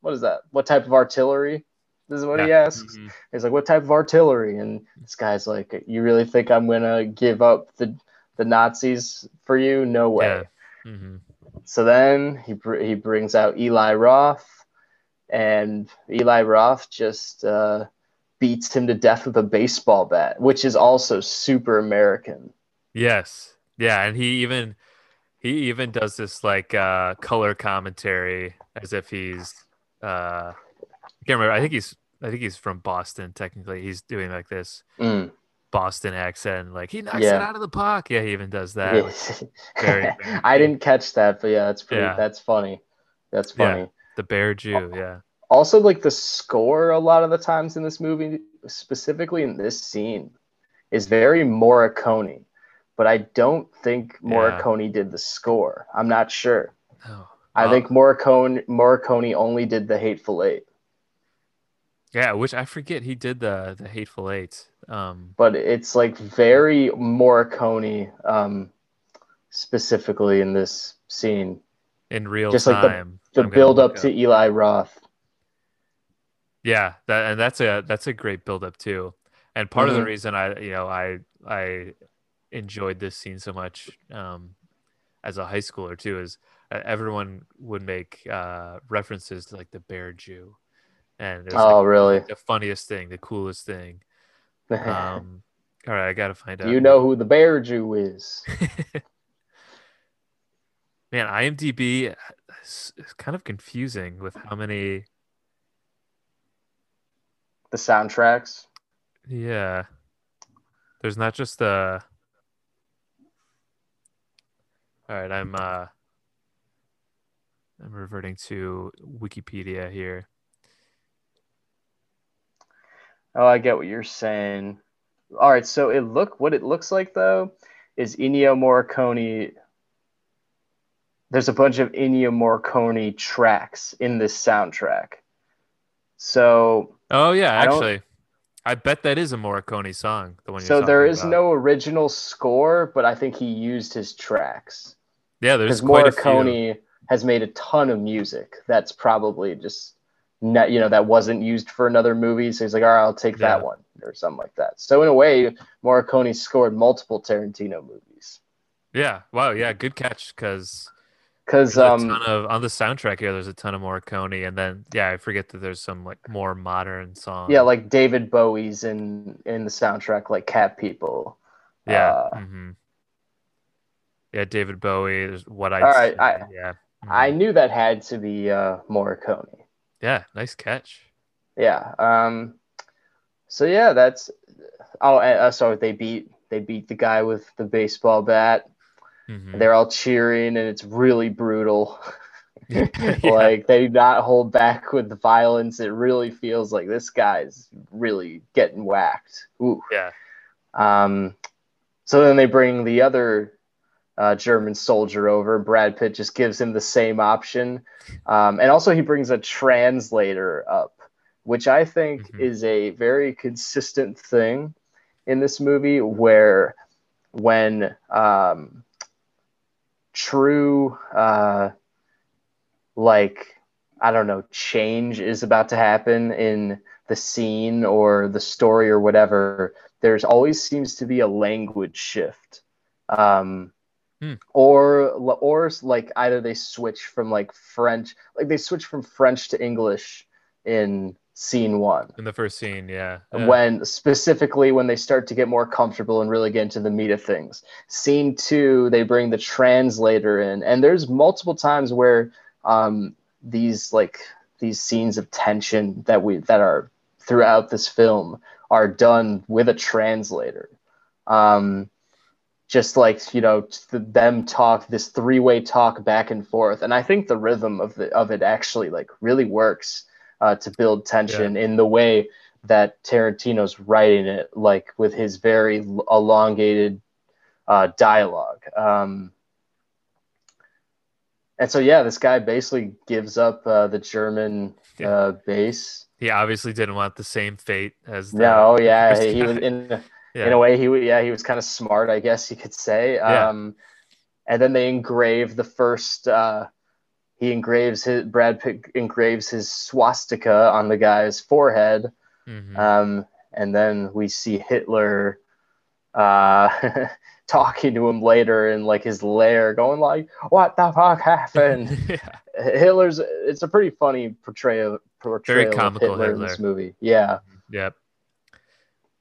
C: what is that? What type of artillery?" This is what he
B: Yeah.
C: asks.
B: Mhm.
C: He's like, "What type of artillery?" And this guy's like, "You really think I'm gonna give up the the Nazis for you? No way."
B: Yeah. Mhm.
C: So then he he brings out Eli Roth, and Eli Roth just uh, beats him to death with a baseball bat, which is also super American.
B: Yes. Yeah, and he even he even does this like uh color commentary as if he's uh I can't remember. I think he's I think he's from Boston technically. He's doing like this
C: Mm.
B: Boston accent like he knocks it out of the park. Yeah, he even does that. which- *laughs* very
C: I didn't catch that, but yeah, that's pretty.
B: Yeah.
C: That's funny. That's
B: Yeah.
C: funny.
B: The Bear Jew, yeah.
C: Also, like the score, a lot of the times in this movie, specifically in this scene, is very Morricone. But I don't think
B: Yeah.
C: Morricone did the score. I'm not sure.
B: Oh.
C: I
B: Well,
C: think Morricone Morricone only did the Hateful Eight,
B: Yeah, which I forget he did the the Hateful Eight. Um
C: but it's like very Morricone um, specifically in this scene.
B: in real
C: Just like the- The build
B: look
C: up to Eli Roth.
B: Yeah, that and that's a that's a great build up too. And part of the
C: Mhm.
B: reason I you know I I enjoyed this scene so much um, as a high schooler too is everyone would make uh, references to like the Bear Jew, and it was
C: Oh,
B: like,
C: really?
B: the funniest thing, the coolest thing. *laughs* Um, all right, I gotta find out.
C: you know who the Bear Jew is? *laughs*
B: Man, IMDb is, is kind of confusing with how many.
C: The soundtracks.
B: Yeah, there's not just the. All right, I'm uh. I'm reverting to Wikipedia here.
C: Oh, I get what you're saying. All right, so it look what it looks like though is Ennio Morricone. There's a bunch of Ennio Morricone tracks in this soundtrack. So
B: Oh yeah,
C: I
B: actually, I bet that is a Morricone song. The one.
C: So there is
B: about.
C: no original score, but I think he used his tracks
B: Yeah, there's quite a few.
C: Has made a ton of music that's probably just not, you know that wasn't used for another movie. So he's like, all right, I'll take
B: Yeah.
C: that one or something like that. So in a way, Morricone scored multiple Tarantino movies
B: Yeah. Wow. Yeah. Good catch. Because
C: because um
B: of on the soundtrack here. There's a ton of Morricone, and then yeah, I forget that there's some like more modern songs.
C: yeah like David Bowie's in in the soundtrack like Cat People.
B: Yeah.
C: Uh,
B: hmm Yeah. David Bowie. There's what I.
C: All right, I-
B: yeah.
C: I knew that had to be uh, Morricone.
B: Yeah. Nice catch.
C: Yeah. Um. So yeah, that's. Oh, uh, so they beat they beat the guy with the baseball bat.
B: Mhm.
C: They're all cheering, and it's really brutal. *laughs*
B: Yeah. *laughs*
C: Like they do not hold back with the violence. It really feels like this guy's really getting whacked. Ooh.
B: Yeah.
C: Um. So then they bring the other uh, German soldier over. Brad Pitt just gives him the same option, um, and also he brings a translator up, which I think
B: Mhm.
C: is a very consistent thing in this movie, where when um, true, uh, like I don't know, change is about to happen in the scene or the story or whatever, there's always seems to be a language shift. Um,
B: Hmm.
C: or or like either they switch from like French, like they switch from French to English in scene one.
B: In the first scene. Yeah. yeah.
C: When specifically when they start to get more comfortable and really get into the meat of things. Scene two, they bring the translator in, and there's multiple times where um, these like these scenes of tension that we that are throughout this film are done with a translator. Um, just like you know them talk this three-way talk back and forth. And i think the rhythm of the of it actually like really works uh, to build tension in the way that tarantino's writing it like with his very elongated uh, dialogue. Um, and so yeah this guy basically gives up uh, the german
B: Yeah.
C: uh, base.
B: He obviously didn't want the same fate as the
C: no yeah *laughs* he was in
B: Yeah.
C: in a way he yeah he was kind of smart i guess you could say
B: Yeah.
C: um and then they engrave the first uh he engraves his brad pitt engraves his swastika on the guy's forehead
B: Mhm.
C: um and then we see hitler uh *laughs* talking to him later in like his lair going like what the fuck happened *laughs*
B: yeah.
C: hitler's it's a pretty funny portrayal portrayal
B: comical
C: of hitler, in this movie yeah
B: Yep.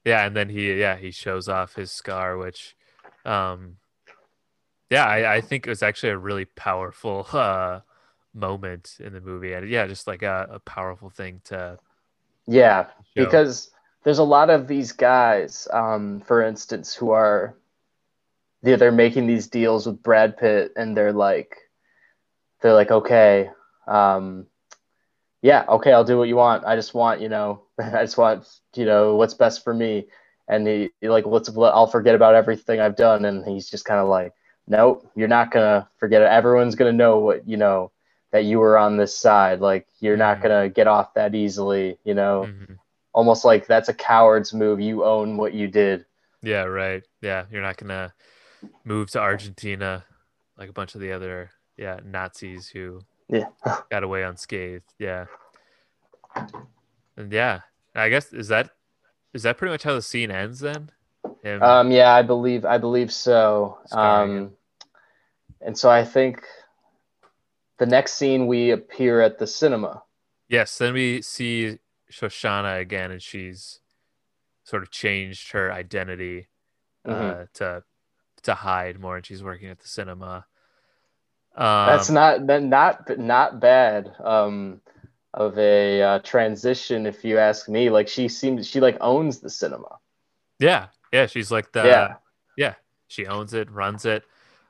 B: Yeah, and then he yeah he shows off his scar, which, um, yeah, I, I think it was actually a really powerful uh moment in the movie, and yeah, just like a, a powerful thing to
C: Yeah,
B: show.
C: because there's a lot of these guys, um, for instance, who are they're, they're making these deals with Brad Pitt, and they're like, they're like, okay, um, yeah, okay, I'll do what you want. I just want, you know, *laughs* I just want, you know, what's best for me. And he, he like, let's, I'll forget about everything I've done. And he's just kind of like, nope, you're not gonna forget it. Everyone's gonna know what you know that you were on this side. Like, you're not
B: Mhm.
C: gonna get off that easily, you know
B: Mhm.
C: almost like that's a coward's move. You own what you did.
B: yeah, right, yeah, you're not gonna move to Argentina like a bunch of the other yeah Nazis who
C: Yeah. *laughs*
B: got away unscathed. Yeah, yeah, I guess is that is that pretty much how the scene ends then? Him,
C: Um, yeah, I believe I believe so.
B: Scarring him.
C: Um, and so I think the next scene we appear at the cinema.
B: Yes, then we see Shoshana again, and she's sort of changed her identity uh,
C: Mhm.
B: to to hide more, and she's working at the cinema. Um,
C: That's not that not not bad. Um, of a uh, transition, if you ask me. Like she seems she like owns the cinema.
B: yeah, yeah. She's like the
C: Yeah.
B: yeah. She owns it, runs it,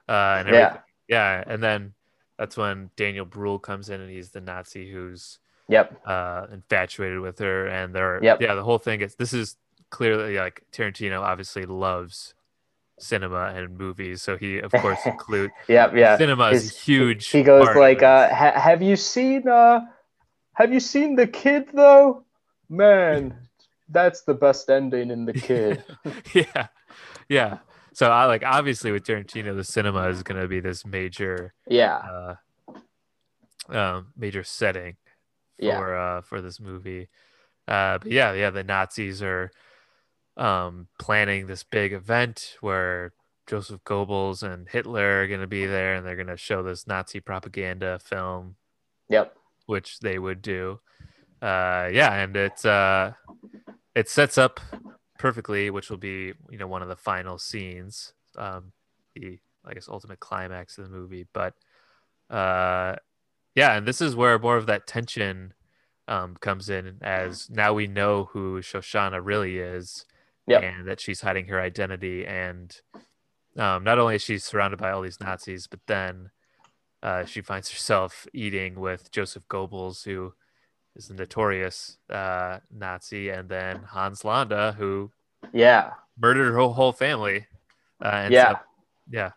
B: uh, and everything.
C: Yeah.
B: Yeah, and then that's when Daniel Bruhl comes in, and he's the Nazi who's
C: Yep.
B: uh, infatuated with her, and they're
C: Yep.
B: yeah. The whole thing is this is clearly like Tarantino obviously loves cinema and movies, so he of course include *laughs*
C: Yep. Yeah.
B: cinema is huge.
C: He goes like, uh, ha- "Have you seen uh, have you seen the kid though? Man, that's the best ending in the *laughs* kid."
B: yeah, yeah. So I like obviously with Tarantino, the cinema is going to be this major,
C: yeah.
B: uh, um, major setting for
C: Yeah.
B: uh for this movie. Uh, but yeah, yeah, the Nazis are um planning this big event where Joseph Goebbels and Hitler are going to be there, and they're going to show this Nazi propaganda film
C: Yep.
B: Which they would do. Uh, yeah, and it's uh, it sets up perfectly, which will be you know one of the final scenes, um, the I guess ultimate climax of the movie. But uh, yeah, and this is where more of that tension um, comes in, as now we know who Shoshana really is,
C: Yep.
B: and that she's hiding her identity, and um, not only is she surrounded by all these Nazis, but then uh, she finds herself eating with Joseph Goebbels, who is the notorious uh, Nazi, and then Hans Landa, who
C: Yeah.
B: murdered her whole, whole family. Uh,
C: Yeah.
B: up- yeah.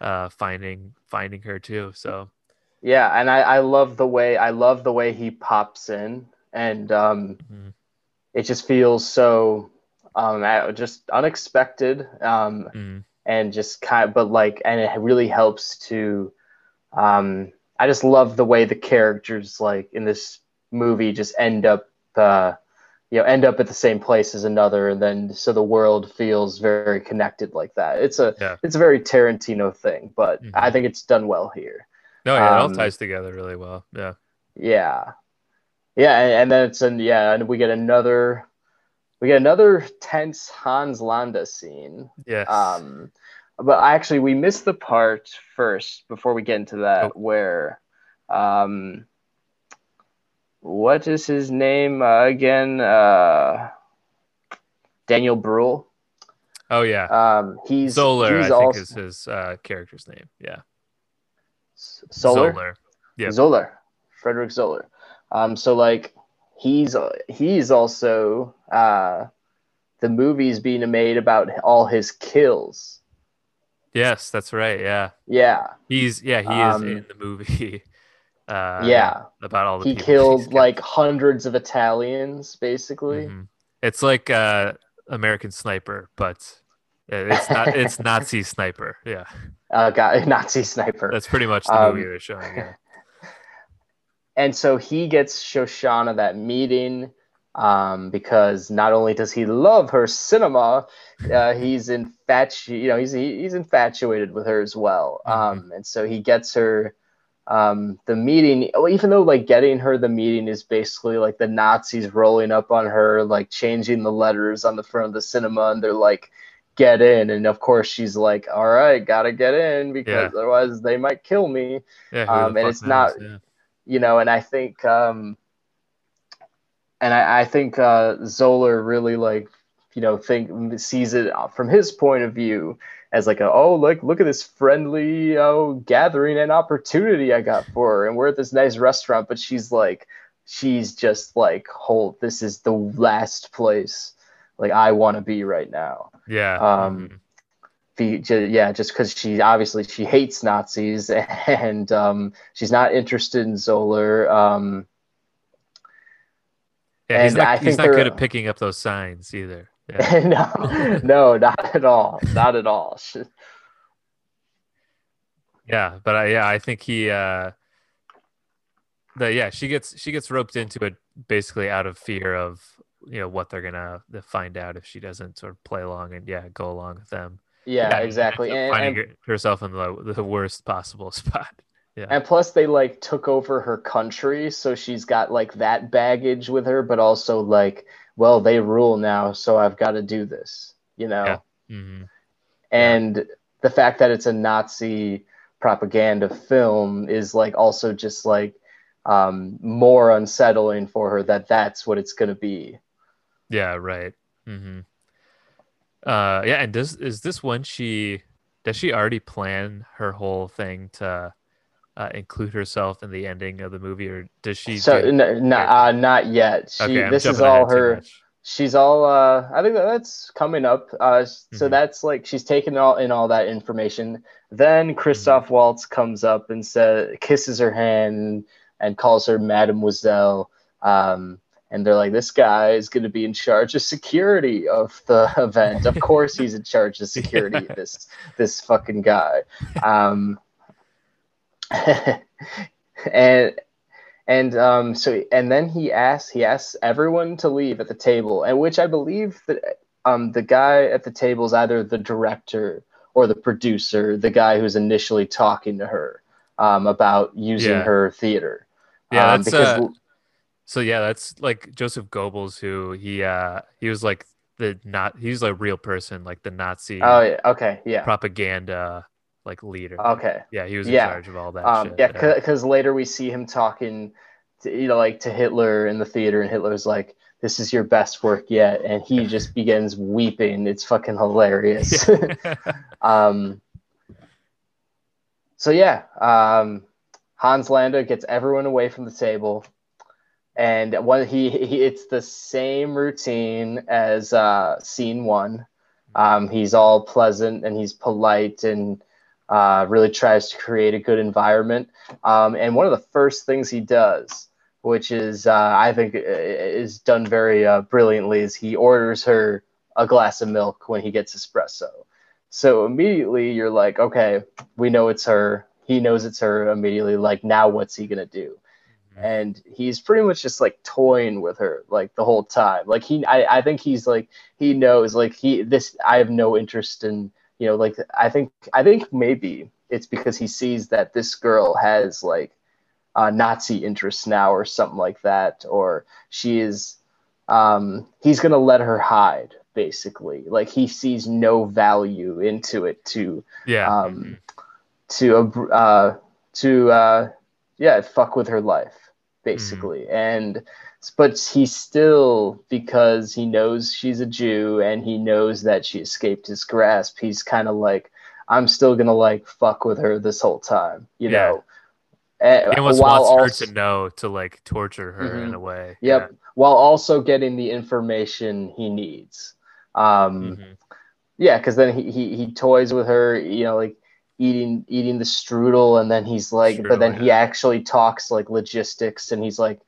B: Uh, finding finding her too. So
C: Yeah, and I, I love the way I love the way he pops in, and um,
B: Mhm.
C: it just feels so um, just unexpected, um,
B: mm,
C: and just kind but like, and it really helps to. Um, I just love the way the characters like in this movie just end up, uh, you know, end up at the same place as another, and then so the world feels very connected like that. It's a
B: Yeah.
C: it's a very Tarantino thing, but
B: Mhm.
C: I think it's done well here.
B: no, yeah, it all
C: Um,
B: ties together really well. Yeah,
C: Yeah, yeah, and, and then it's an yeah, and we get another, we get another tense Hans Landa scene.
B: yes,
C: Um, but actually, we missed the part first before we get into that
B: Oh.
C: where, um, what is his name uh, again? Uh, Daniel Bruhl.
B: oh yeah,
C: Um, he's
B: Zoller,
C: He's
B: I think is his uh, character's name. Yeah,
C: Zoller.
B: Zoller. Yep.
C: Zoller, Frederick Zoller. Um, so like he's he's also uh, the movie's being made about all his kills.
B: Yes, that's right. Yeah,
C: Yeah,
B: he's yeah he
C: Um,
B: is in the movie. *laughs* Uh,
C: yeah.
B: about all the
C: He killed like hundreds of Italians, basically.
B: Mhm. It's like uh, American Sniper, but it's not. It's *laughs* Nazi Sniper. Yeah,
C: Uh, guy, *laughs* Nazi sniper.
B: that's pretty much the
C: Um,
B: movie they're showing. Yeah.
C: and so he gets Shoshana that meeting um, because not only does he love her cinema, uh, *laughs* he's infatu- you know, he's he, he's infatuated with her as well. Um, and so he gets her um, the meeting. Even though like getting her the meeting is basically like the Nazis rolling up on her, like changing the letters on the front of the cinema, and they're like. Get in, and of course she's like, "All right, gotta get in because
B: Yeah.
C: otherwise they might kill me."
B: Yeah,
C: Um, and it's not-
B: Yeah.
C: you know, and I think, um, and I, I think uh, Zoller really like, you know, think sees it from his point of view as like a oh look look at this friendly oh gathering and opportunity I got for her, and we're at this nice restaurant, but she's like, she's just like, hold, this is the last place like I want to be right now
B: Yeah.
C: um,
B: mhm.
C: be, ju- yeah, just because she obviously she hates Nazis *laughs* and um, she's not interested in Zoller. Um,
B: yeah, he's not,
C: I
B: he's not good at picking up those signs either. *laughs* Yeah.
C: no, no, not at all, not at all. *laughs*
B: Yeah, but I, yeah, I think he uh the yeah, she gets she gets roped into it basically out of fear of you know what they're gonna find out if she doesn't sort of play along and yeah go along with them.
C: Yeah,
B: and
C: exactly. And,
B: finding
C: and,
B: herself in the the worst possible *laughs* spot.
C: And plus, they like took over her country, so she's got like that baggage with her, but also like, well, they rule now, so I've got to do this, you know.
B: Yeah. hmm
C: and the fact that it's a Nazi propaganda film is like also just like um, more unsettling for her that that's what it's going to be.
B: Yeah, right. Mm-hmm. Uh, yeah, and does is this when she does she already plan her whole thing to uh, include herself in the ending of the movie, or does she?
C: So
B: do,
C: n- n- uh, not yet. She,
B: okay,
C: this is all her. She's all. Uh, I think that that's coming up. Uh, so
B: Mhm.
C: that's like she's taken all in all that information. Then
B: Mm-hmm.
C: Christoph Waltz comes up and says, kisses her hand and calls her Mademoiselle. Um, and they're like, this guy is going to be in charge of security of the event. Of course, he's in charge of *laughs* security.
B: Yeah.
C: This this fucking guy. Um, *laughs* and and um, so and then he asks he asks everyone to leave at the table, and which I believe that um, the guy at the table is either the director or the producer, the guy who's initially talking to her um, about using
B: Yeah.
C: her theater.
B: Yeah,
C: Um,
B: that's uh, so. Yeah, that's like Joseph Goebbels, who he uh he was like the not he was a real person, like the Nazi
C: oh yeah, okay, yeah,
B: propaganda like leader.
C: okay.
B: Yeah, he was in
C: Yeah.
B: charge of all that.
C: Um,
B: shit.
C: yeah, because later we see him talking, to, you know, like to Hitler in the theater, and Hitler's like, "This is your best work yet," and he *laughs* just begins weeping. It's fucking hilarious.
B: Yeah. *laughs* *laughs*
C: um, so yeah, um, Hans Landa gets everyone away from the table, and what he, he it's the same routine as uh, scene one. Um, he's all pleasant and he's polite and uh, really tries to create a good environment. Um, and one of the first things he does, which is uh, I think uh, is done very uh, brilliantly, is he orders her a glass of milk when he gets espresso. So immediately you're like, okay, we know it's her. He knows it's her immediately. Like now, what's he gonna do? and he's pretty much just like toying with her like the whole time like he I, I think he's like he knows like he this i have no interest in you know like i think i think maybe it's because he sees that this girl has like uh, nazi interests now or something like that or she is um he's gonna let her hide basically. Like he sees no value into it to
B: yeah.
C: um, to uh, to uh, yeah fuck with her life basically. And but he's still because he knows she's a jew and he knows that she escaped his grasp he's kind of like i'm still gonna like fuck with her this whole time you
B: Yeah.
C: know Eh,
B: he almost
C: while
B: wants
C: also-
B: her to know to like torture her in
C: Mhm.
B: a way.
C: yep while also getting the information he needs
B: Yeah.
C: um
B: Mhm.
C: yeah because then he, he he toys with her you know like eating eating the strudel and then he's like but
B: Strudel,
C: then he actually talks like logistics and he's like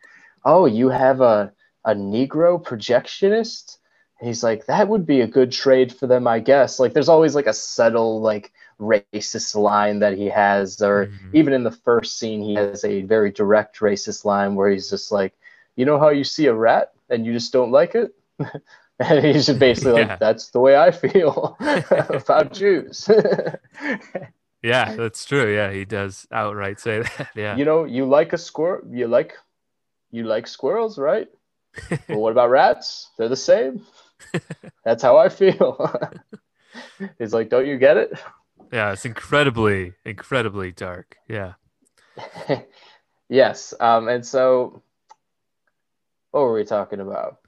C: oh you have a a negro projectionist and he's like that would be a good trade for them i guess like there's always like a subtle like racist line that he has or
B: Mhm.
C: even in the first scene he has a very direct racist line where he's just like you know how you see a rat and you just don't like it *laughs* and he's just basically *laughs*
B: Yeah.
C: like that's the way i feel *laughs* about jews
B: Yeah, that's true. Yeah, he does outright say that. Yeah.
C: you know you like a squirrel you like you like squirrels right? *laughs* Well what about rats? They're the same. *laughs* That's how i feel. *laughs* He's like don't you get it?
B: Yeah, it's incredibly, incredibly dark. Yeah.
C: yes um and so what were we talking about?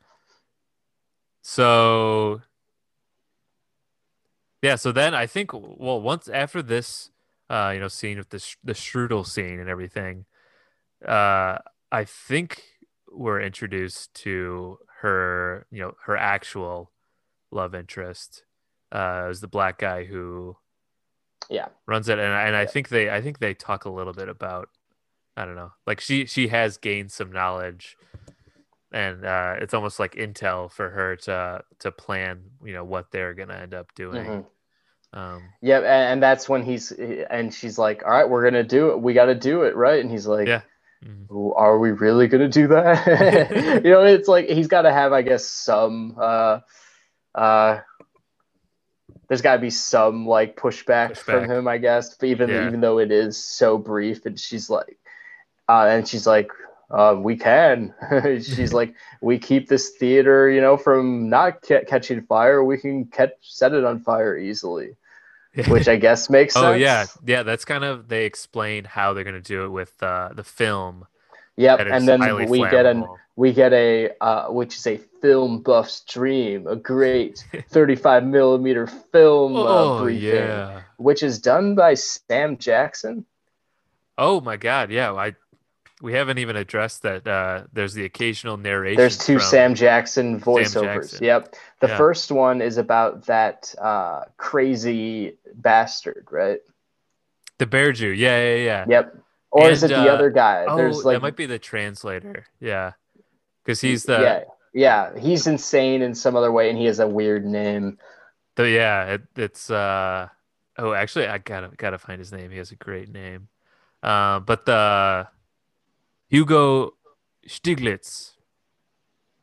B: So yeah, so then I think well once after this uh you know scene with the sh- the strudel scene and everything uh I think we're introduced to her, you know, her actual love interest uh is the black guy who
C: yeah
B: runs it and, and I think they I think they talk a little bit about I don't know. Like she she has gained some knowledge and uh it's almost like intel for her to to plan, you know, what they're going to end up doing.
C: Mhm.
B: Um
C: yeah and, and that's when he's and she's like all right we're gonna do it we gotta do it right and he's like
B: Yeah. Mhm.
C: "Ooh, are we really gonna do that? *laughs* You know it's like he's got to have i guess some uh uh there's got to be some like pushback, from him i guess but even
B: Yeah.
C: even though it is so brief and she's like uh and she's like uh, we can. *laughs* She's like *laughs* we keep this theater you know from not ca- catching fire. We can catch set it on fire easily which I guess makes sense. *laughs*
B: oh yeah, yeah. That's kind of they explain how they're gonna do it with uh, the film.
C: Yep, and then we get an we get a uh, which is a film buff's dream, a great *laughs* 35 millimeter film uh,
B: Oh
C: briefing,
B: yeah.
C: which is done by Sam Jackson.
B: Oh my god, yeah. I we haven't even addressed that. Uh, there's the occasional narration.
C: There's two Sam Jackson voiceovers.
B: Jackson.
C: Yep, the
B: Yeah.
C: first one is about that uh, crazy bastard, right?
B: The Bear Jew. Yeah, yeah, yeah.
C: Yep. Or is it the
B: uh,
C: other guy?
B: Oh,
C: There's like
B: that might be the translator. Yeah, because he's the
C: yeah, yeah. He's insane in some other way, and he has a weird name.
B: the yeah. It, it's uh oh, actually, I gotta gotta find his name. He has a great name. Uh, but the Hugo Stiglitz.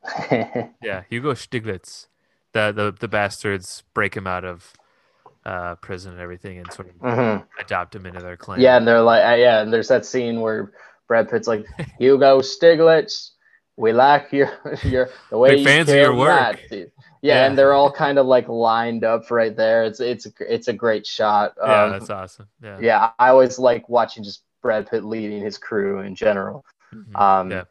B: *laughs* Yeah, Hugo Stiglitz. The the the bastards break him out of uh prison and everything, and sort of
C: Mhm.
B: adopt him into their clan.
C: Yeah, and they're like, uh, yeah, and there's that scene where Brad Pitt's like, *laughs* Hugo Stiglitz, we like your *laughs* your the way you
B: fancy your work."
C: Nazis." Yeah,
B: Yeah.
C: and they're all kind of like lined up right there. It's it's a, it's a great shot.
B: yeah,
C: Um,
B: that's awesome. Yeah,
C: yeah, I always like watching just Brad Pitt leading his crew in general.
B: Mhm.
C: Um,
B: yeah.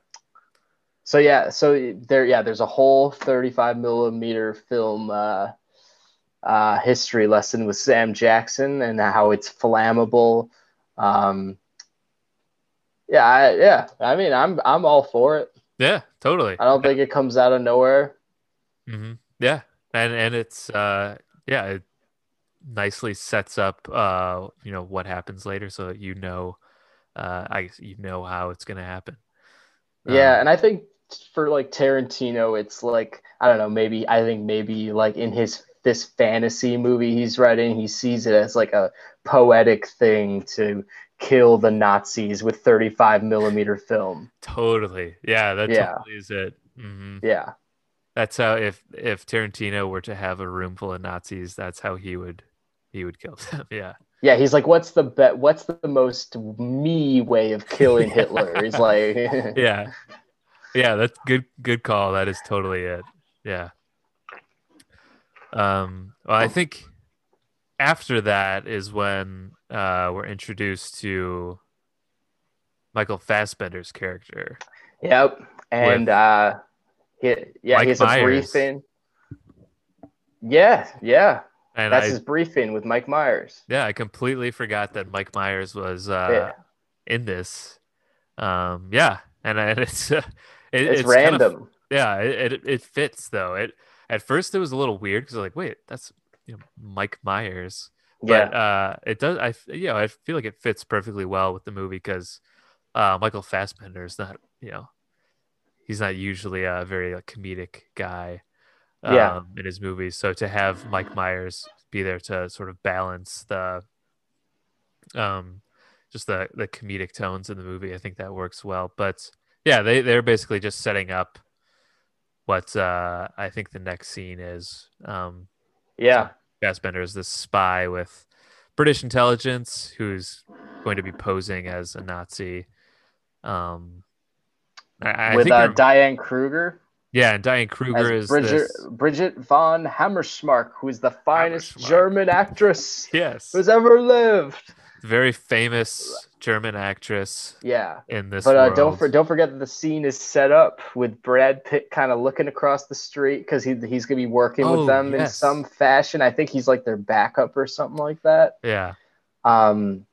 C: So yeah, so there, yeah, there's a whole 35 millimeter film uh, uh, history lesson with Sam Jackson and how it's flammable. Um, yeah, I, yeah. I mean, I'm I'm all for it.
B: yeah, totally.
C: I don't think it comes out of nowhere.
B: Mm-hmm. Yeah, and and it's uh yeah, it nicely sets up uh you know what happens later, so that you know, uh I guess you know how it's gonna happen.
C: Yeah,
B: Um,
C: and I think for like Tarantino, it's like I don't know, maybe I think maybe like in his this fantasy movie he's writing, he sees it as like a poetic thing to kill the Nazis with 35 millimeter film.
B: totally. Yeah, that
C: Yeah.
B: totally is it. hmm
C: Yeah,
B: That's how if if Tarantino were to have a room full of Nazis, that's how he would he would kill *laughs* them. yeah.
C: Yeah. He's like, what's the bet? What's the most me way of killing *laughs* Hitler? He's like, *laughs*
B: Yeah. Yeah, that's good good call. That is totally it. Yeah. Um well I think after that is when uh we're introduced to Michael Fassbender's character.
C: Yep. And uh he, yeah,
B: Mike
C: he has a
B: Myers.
C: briefing. Yeah, yeah.
B: And
C: That's
B: I
C: his briefing with Mike Myers.
B: yeah, I completely forgot that Mike Myers was uh
C: Yeah.
B: in this. Um yeah, and, and *laughs* it's uh, it,
C: It's,
B: kind of-
C: random.
B: yeah, it, it it fits though. It at first it was a little weird because I was like, wait, that's you know Mike Myers.
C: yeah.
B: But uh, it does. I you know I feel like it fits perfectly well with the movie because uh, Michael Fassbender is not you know he's not usually a very like, comedic guy. Um,
C: Yeah.
B: In his movies, so to have Mike Myers be there to sort of balance the um just the the comedic tones in the movie, I think that works well. But yeah, they they're basically just setting up what uh, I think the next scene is. Um,
C: yeah.
B: Fassbender is this spy with British intelligence who's going to be posing as a Nazi. Um, I, I
C: with uh, Diane Kruger
B: yeah, and Diane Kruger
C: as
B: is
C: Bridget
B: this.
C: Bridget von Hammersmark, who is the finest German actress
B: Yes,
C: who's ever lived.
B: very famous German actress
C: Yeah,
B: in this
C: but uh, don't for, don't forget that the scene is set up with Brad Pitt kind of looking across the street because he he's gonna be working
B: Oh,
C: with them in some fashion. I think he's like their backup or something like that.
B: yeah,
C: Um,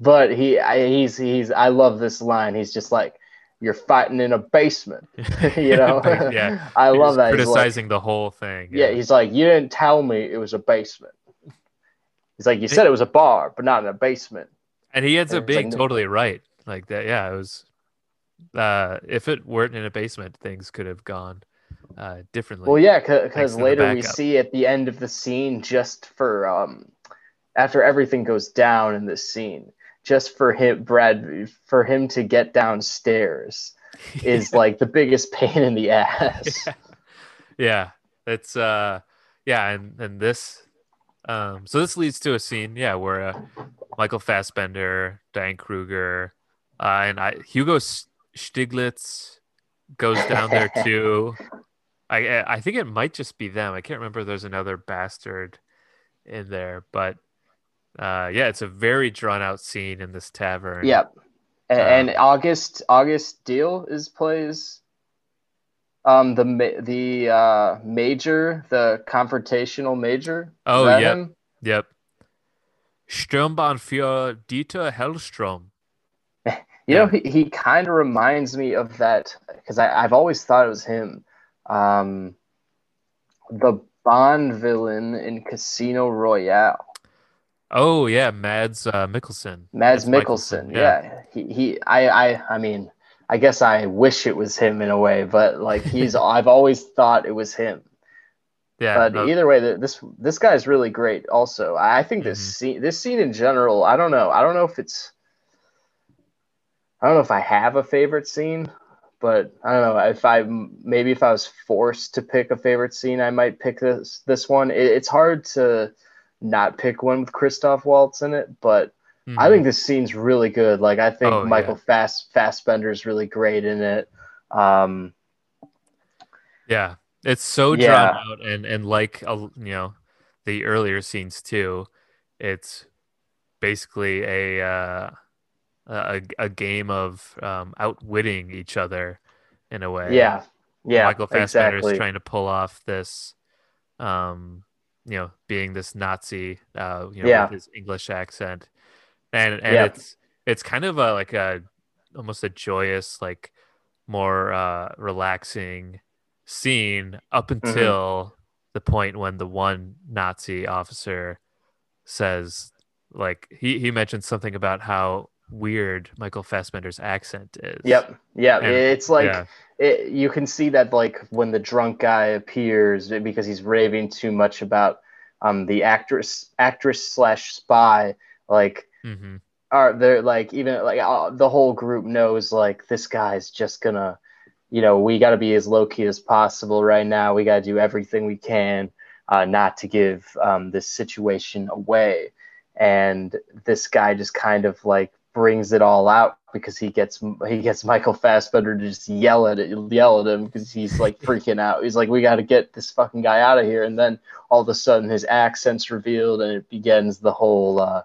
C: but he I, he's he's I love this line. He's just like, "You're fighting in a basement," *laughs* *laughs* you know.
B: yeah. *laughs*
C: I love that. He's like-
B: criticizing the whole thing.
C: Yeah, he's like, you didn't tell me it was a basement. He's like, you said it was a bar, but not in a basement.
B: and he ends
C: and
B: up
C: like,
B: being
C: no-
B: totally right. Like that, yeah. It was. Uh, if it weren't in a basement, things could have gone uh, differently.
C: Well, yeah, because later we see at the end of the scene, just for um, after everything goes down in this scene, just for him, Brad, for him to get downstairs is *laughs* like the biggest *laughs* pain in the ass.
B: yeah. *laughs* yeah it's uh yeah and and this um so this leads to a scene yeah where uh, michael fassbender diane kruger uh, and i hugo stiglitz goes down there too i i think it might just be them i can't remember if there's another bastard in there but uh, yeah, it's a very drawn out scene in this tavern.
C: Yep. And,
B: Um,
C: and August August Diehl is plays um the the uh major, the confrontational major.
B: Oh, yep.
C: him?
B: Yep. Sturmbannführer Dieter Hellstrom. *laughs*
C: You know, he, he kind of reminds me of that because I've always thought it was him. Um, the Bond villain in Casino Royale,
B: Oh yeah, Mads uh, Mikkelsen.
C: Mads
B: Mads
C: Mikkelsen. Yeah. he, he I, I I mean, I guess I wish it was him in a way, but like he's *laughs* I've always thought it was him.
B: Yeah.
C: But
B: no,
C: either way, this this guy's really great. Also, I think this
B: Mhm.
C: scene this scene in general, I don't know, I don't know if it's I don't know if I have a favorite scene, but I don't know if I maybe if I was forced to pick a favorite scene, I might pick this this one. It, it's hard to not pick one with Christoph Waltz in it, but I
B: mhm.
C: think this scene's really good. Like I think
B: Oh, yeah.
C: Michael Fast Fassbender's really great in it. Um,
B: Yeah, it's so
C: Yeah.
B: drawn out, and and like a, you know, the earlier scenes too. It's basically a uh, a a game of um, outwitting each other in a way.
C: yeah, yeah,
B: Michael Fassbender
C: exactly.
B: is trying to pull off this, um, you know, being this Nazi, uh, you know,
C: Yeah.
B: with his English accent, and and
C: Yep.
B: it's it's kind of a like a almost a joyous, like more uh, relaxing scene up
C: Mm-hmm.
B: until the point when the one Nazi officer says, like he he mentioned something about how weird Michael Fassbender's accent is.
C: Yep. Yeah.
B: And-
C: it's like
B: yeah.
C: it, you can see that like when the drunk guy appears because he's raving too much about um the actress actress slash spy like
B: mm-hmm.
C: are they're like even like uh, the whole group knows like this guy's just gonna you know we got to be as low key as possible right now we got to do everything we can uh, not to give um, this situation away and this guy just kind of like brings it all out because he gets he gets Michael Fassbender to just yell at it yell at him because he's like *laughs* freaking out he's like we got to get this fucking guy out of here and then all of a sudden his accent's revealed and it begins the whole uh,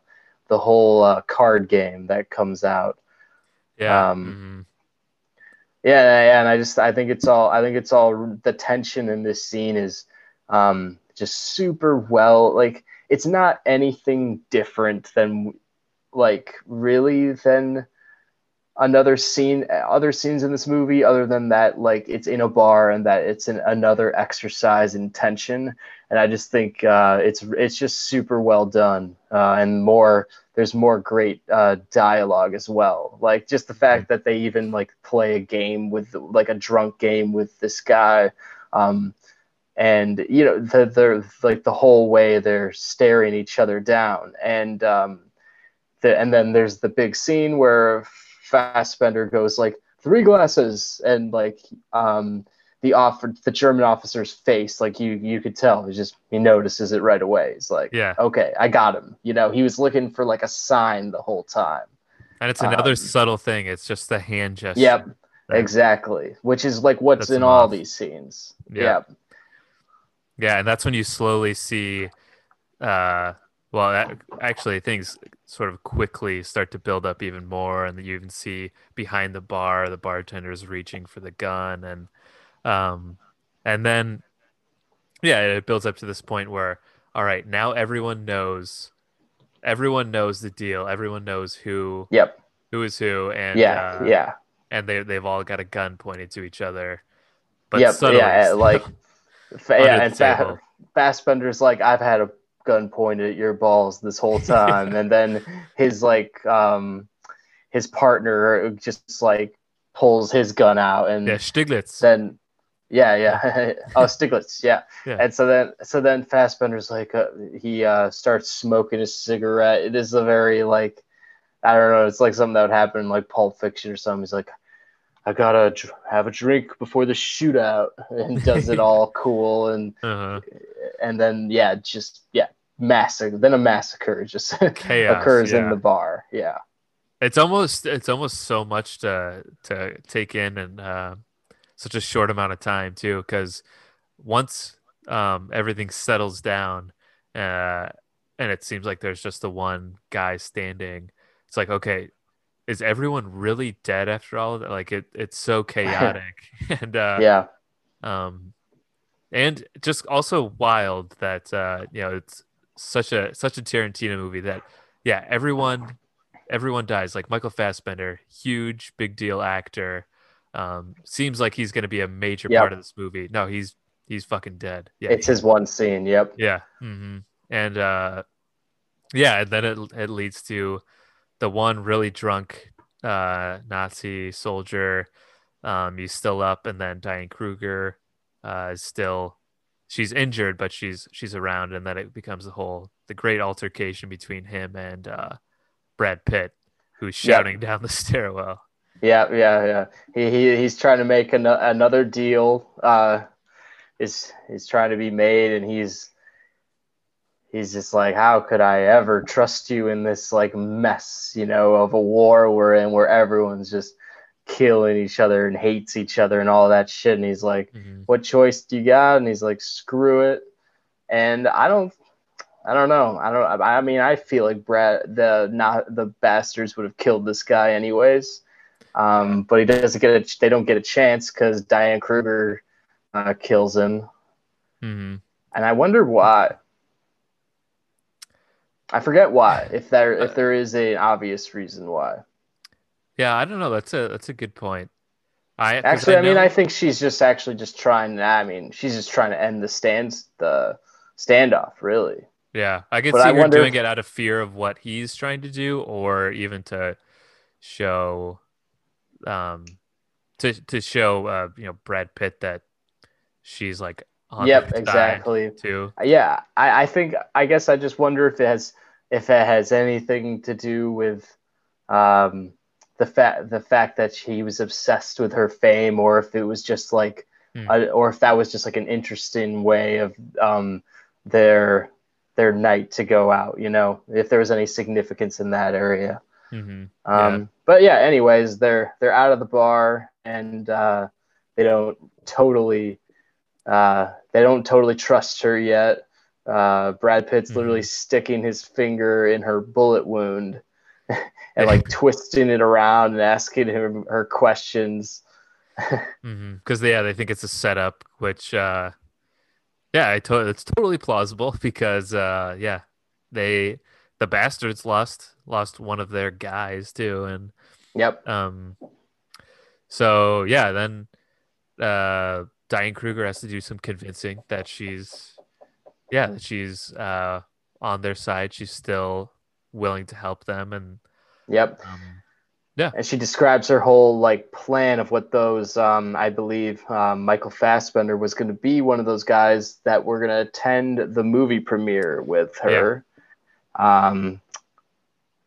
C: the whole uh, card game that comes out.
B: Yeah.
C: Um,
B: mhm.
C: Yeah, yeah, and I just I think it's all I think it's all the tension in this scene is um, just super well like it's not anything different than like really than another scene other scenes in this movie other than that like it's in a bar and that it's an, another exercise in tension and I just think uh, it's it's just super well done uh, and more there's more great uh, dialogue as well. Like just the fact that they even like play a game with like a drunk game with this guy, um, and you know the they're like the whole way they're staring each other down, and um, the and then there's the big scene where Fassbender goes like three glasses, and like um, the offer the German officer's face, like you you could tell, he just he notices it right away. He's like,
B: Yeah.
C: okay, I got him. You know, he was looking for like a sign the whole time.
B: And it's another
C: Um,
B: subtle thing. It's just the hand gesture.
C: Yep,
B: that-
C: exactly. Which is like what's in all these scenes.
B: Yeah.
C: Yep.
B: Yeah, and that's when you slowly see, uh, well, that, actually things sort of quickly start to build up even more, and you even see behind the bar the bartender's reaching for the gun, and um, and then yeah, it builds up to this point where all right, now everyone knows, everyone knows the deal, everyone knows who
C: Yep.
B: who is who, and
C: yeah.
B: uh,
C: yeah.
B: and they they've all got a gun pointed to each other, but
C: Yep.
B: subtly *laughs*
C: Yeah. Like, yeah, and Fa-. Fassbender's like, I've had a gun pointed at your balls this whole time, and then his like, um, his partner just like pulls his gun out, and
B: yeah, Stiglitz.
C: then yeah yeah *laughs* oh stiglitz yeah.
B: Yeah.
C: and so then so then Fassbender's like uh, he uh starts smoking a cigarette it is a very like i don't know it's like something that would happen in like pulp fiction or something he's like i gotta have a drink before the shootout and does it all *laughs* cool and
B: uh-huh.
C: and then yeah just yeah massacre then a massacre just *laughs*
B: Chaos,
C: occurs in the bar yeah
B: It's almost it's almost so much to to take in and uh, such a short amount of time too. Because once um, everything settles down, uh, and it seems like there's just the one guy standing. It's like, okay, is everyone really dead after all of that? Like it, it's so *laughs* chaotic, and uh,
C: yeah,
B: um, and just also wild that uh, you know it's such a such a Tarantino movie that yeah, everyone everyone dies. Like Michael Fassbender, huge big deal actor. Um, seems like he's going to be a major
C: Yep.
B: part of this movie. No, he's he's fucking dead. Yeah,
C: it's his one scene. Yep.
B: yeah. hmm And uh yeah, and then it it leads to the one really drunk uh Nazi soldier. Um he's still up and then Diane Kruger uh is still she's injured but she's she's around and then it becomes the whole the great altercation between him and uh Brad Pitt who's shouting down the *laughs* stairwell.
C: Yeah, yeah, yeah. He, he he's trying to make an, another deal. Uh, is he's trying to be made, and he's he's just like, how could I ever trust you in this like mess, you know, of a war we're in, where everyone's just killing each other and hates each other and all that shit. And he's like,
B: Mhm.
C: what choice do you got? And he's like, screw it. And I don't, I don't know. I don't. I mean, I feel like Brad, the not the bastards would have killed this guy anyways. Um, but he doesn't get a. They don't get a chance because Diane Kruger uh, kills him,
B: Mm-hmm.
C: and I wonder why. I forget why. *laughs* If there if there is an obvious reason why.
B: Yeah, I don't know. That's a that's a good point. I
C: Actually, I, mean, I think she's just actually just trying. I mean, she's just trying to end the stands the standoff. Really.
B: Yeah, I could
C: But
B: see
C: I
B: her doing
C: if-
B: it out of fear of what he's trying to do, or even to show, um, to to show, uh, you know, Brad Pitt that she's like on
C: Yep. Exactly.
B: too.
C: Yeah, I, I think I guess I just wonder if it has if it has anything to do with um, the fact the fact that he was obsessed with her fame, or if it was just like,
B: Hmm.
C: a, or if that was just like an interesting way of um, their their night to go out. You know, if there was any significance in that area.
B: hmm
C: Um, But yeah, anyways, they're they're out of the bar and uh, they don't totally uh, they don't totally trust her yet. Uh, Brad Pitt's literally sticking his finger in her bullet wound *laughs* and like *laughs* twisting it around and asking him her questions. *laughs*
B: mm-hmm Because yeah, they think it's a setup, which, uh, yeah, I to- it's totally plausible because, uh, yeah, they the bastards lost lost one of their guys too, and
C: Yep.
B: Um, so yeah, then uh, Diane Kruger has to do some convincing that she's, yeah, that she's uh, on their side. She's still willing to help them, and
C: Yep.
B: um,
C: And she describes her whole like plan of what those um, I believe um, Michael Fassbender was going to be one of those guys that were going to attend the movie premiere with her. Um,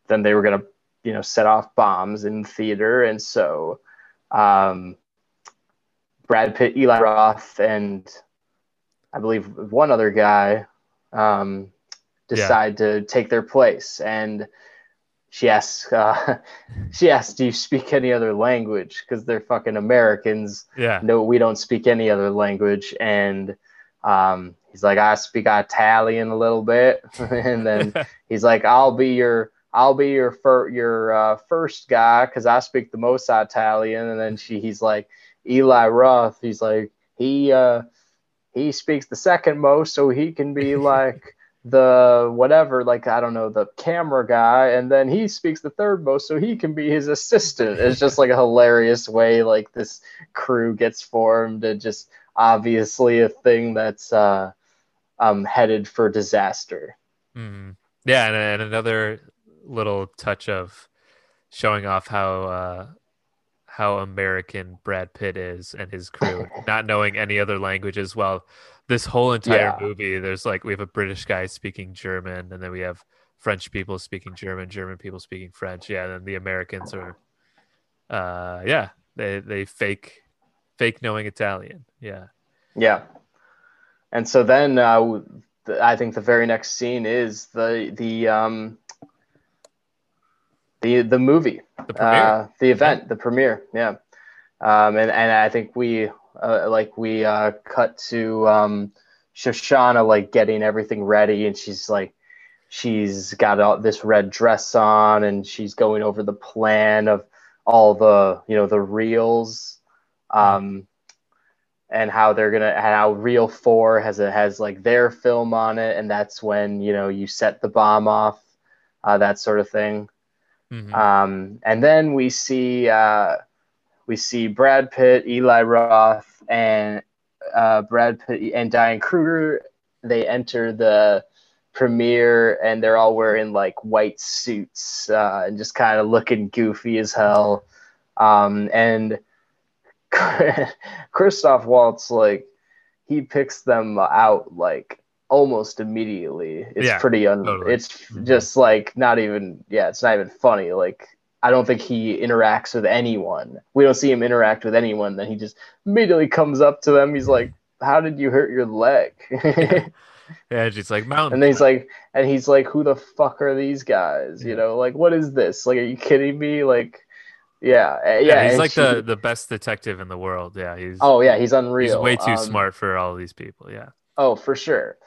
C: then they were going to you know set off bombs in theater, and so um, Brad Pitt, Eli Roth, and I believe one other guy um, decide to take their place. And she asks uh, *laughs* she asks do you speak any other language? Because they're fucking americans.
B: Yeah,
C: no we don't speak any other language. And um, he's like i speak italian a little bit. *laughs* And then *laughs* he's like i'll be your i'll be your fir- your uh, first guy because i speak the most italian. And then she he's like eli roth. He's like he uh he speaks the second most so he can be *laughs* like the whatever like i don't know the camera guy and then he speaks the third most so he can be his assistant it's just like a hilarious way like this crew gets formed and just obviously a thing that's uh um headed for disaster
B: Mhm. yeah, and, and another little touch of showing off how uh, how American Brad Pitt is and his *laughs* crew, not knowing any other languages. Well, this whole entire
C: Yeah.
B: movie, there's like we have a British guy speaking German, and then we have French people speaking German, German people speaking French. Yeah, and then the Americans are, uh, yeah, they they fake fake knowing Italian. Yeah,
C: yeah and so then uh i think the very next scene is the the um the the movie
B: the
C: uh, the event, the premiere. Yeah, um, and and I think we uh, like we uh, cut to um, Shoshana like getting everything ready, and she's like she's got all this red dress on and she's going over the plan of all the you know the reels um and how they're gonna and how reel four has a has like their film on it and that's when you know you set the bomb off uh, that sort of thing
B: Mhm.
C: um and then we see uh we see brad pitt eli roth and uh brad pitt and diane kruger they enter the premiere and they're all wearing like white suits uh, and just kind of looking goofy as hell. Um, and *laughs* Christoph Waltz, like, he picks them out like almost immediately. It's
B: Yeah,
C: pretty un.
B: totally.
C: It's
B: Mhm.
C: just like not even. Yeah, it's not even funny. Like. I don't think he interacts with anyone. We don't see him interact with anyone. Then he just immediately comes up to them. He's like, "How did you hurt your leg?"
B: Yeah, *laughs* and she's like mountain.
C: And then he's like, and he's like, who the fuck are these guys? You know, like, what is this? Like, are you kidding me? Like, yeah, uh, yeah.
B: yeah, he's like
C: she-
B: the the best detective in the world. Yeah, he's
C: Oh yeah, he's unreal.
B: he's way too
C: Um,
B: smart for all these people. Yeah.
C: Oh, for sure.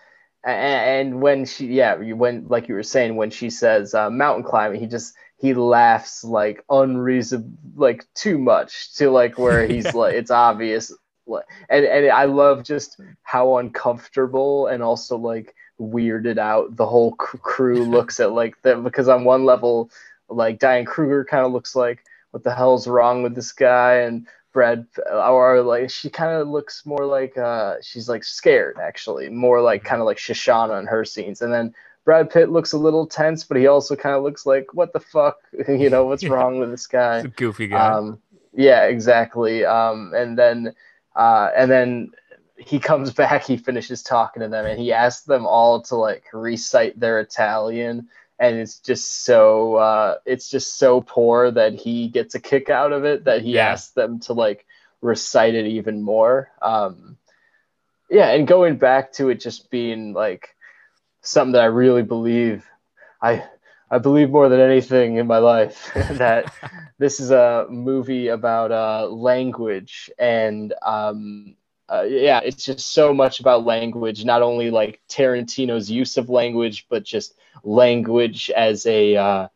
C: And, and when she, yeah, you when like you were saying, when she says uh, mountain climbing, he just he laughs like unreasonable, like too much to like where he's
B: Yeah. *laughs*
C: like it's obvious. Like, And and I love just how uncomfortable and also like weirded out the whole crew *laughs* looks at like them because on one level, like Diane Kruger kind of looks like what the hell's wrong with this guy and Brad or like she kind of looks more like uh she's like scared actually more like kind of like Shoshana in her scenes. And then Brad Pitt looks a little tense but he also kind of looks like what the fuck? *laughs* You know what's
B: Yeah.
C: wrong with this guy?
B: A goofy guy.
C: um yeah exactly. Um and then uh and then he comes *laughs* back he finishes talking to them and he asks them all to like recite their Italian and it's just so uh, it's just so poor that he gets a kick out of it that he
B: Yeah.
C: asks them to like recite it even more um, yeah and going back to it just being like something that i really believe i i believe more than anything in my life *laughs* that *laughs* this is a movie about uh, language and um, uh, yeah, it's just so much about language. Not only like Tarantino's use of language, but just language as a uh,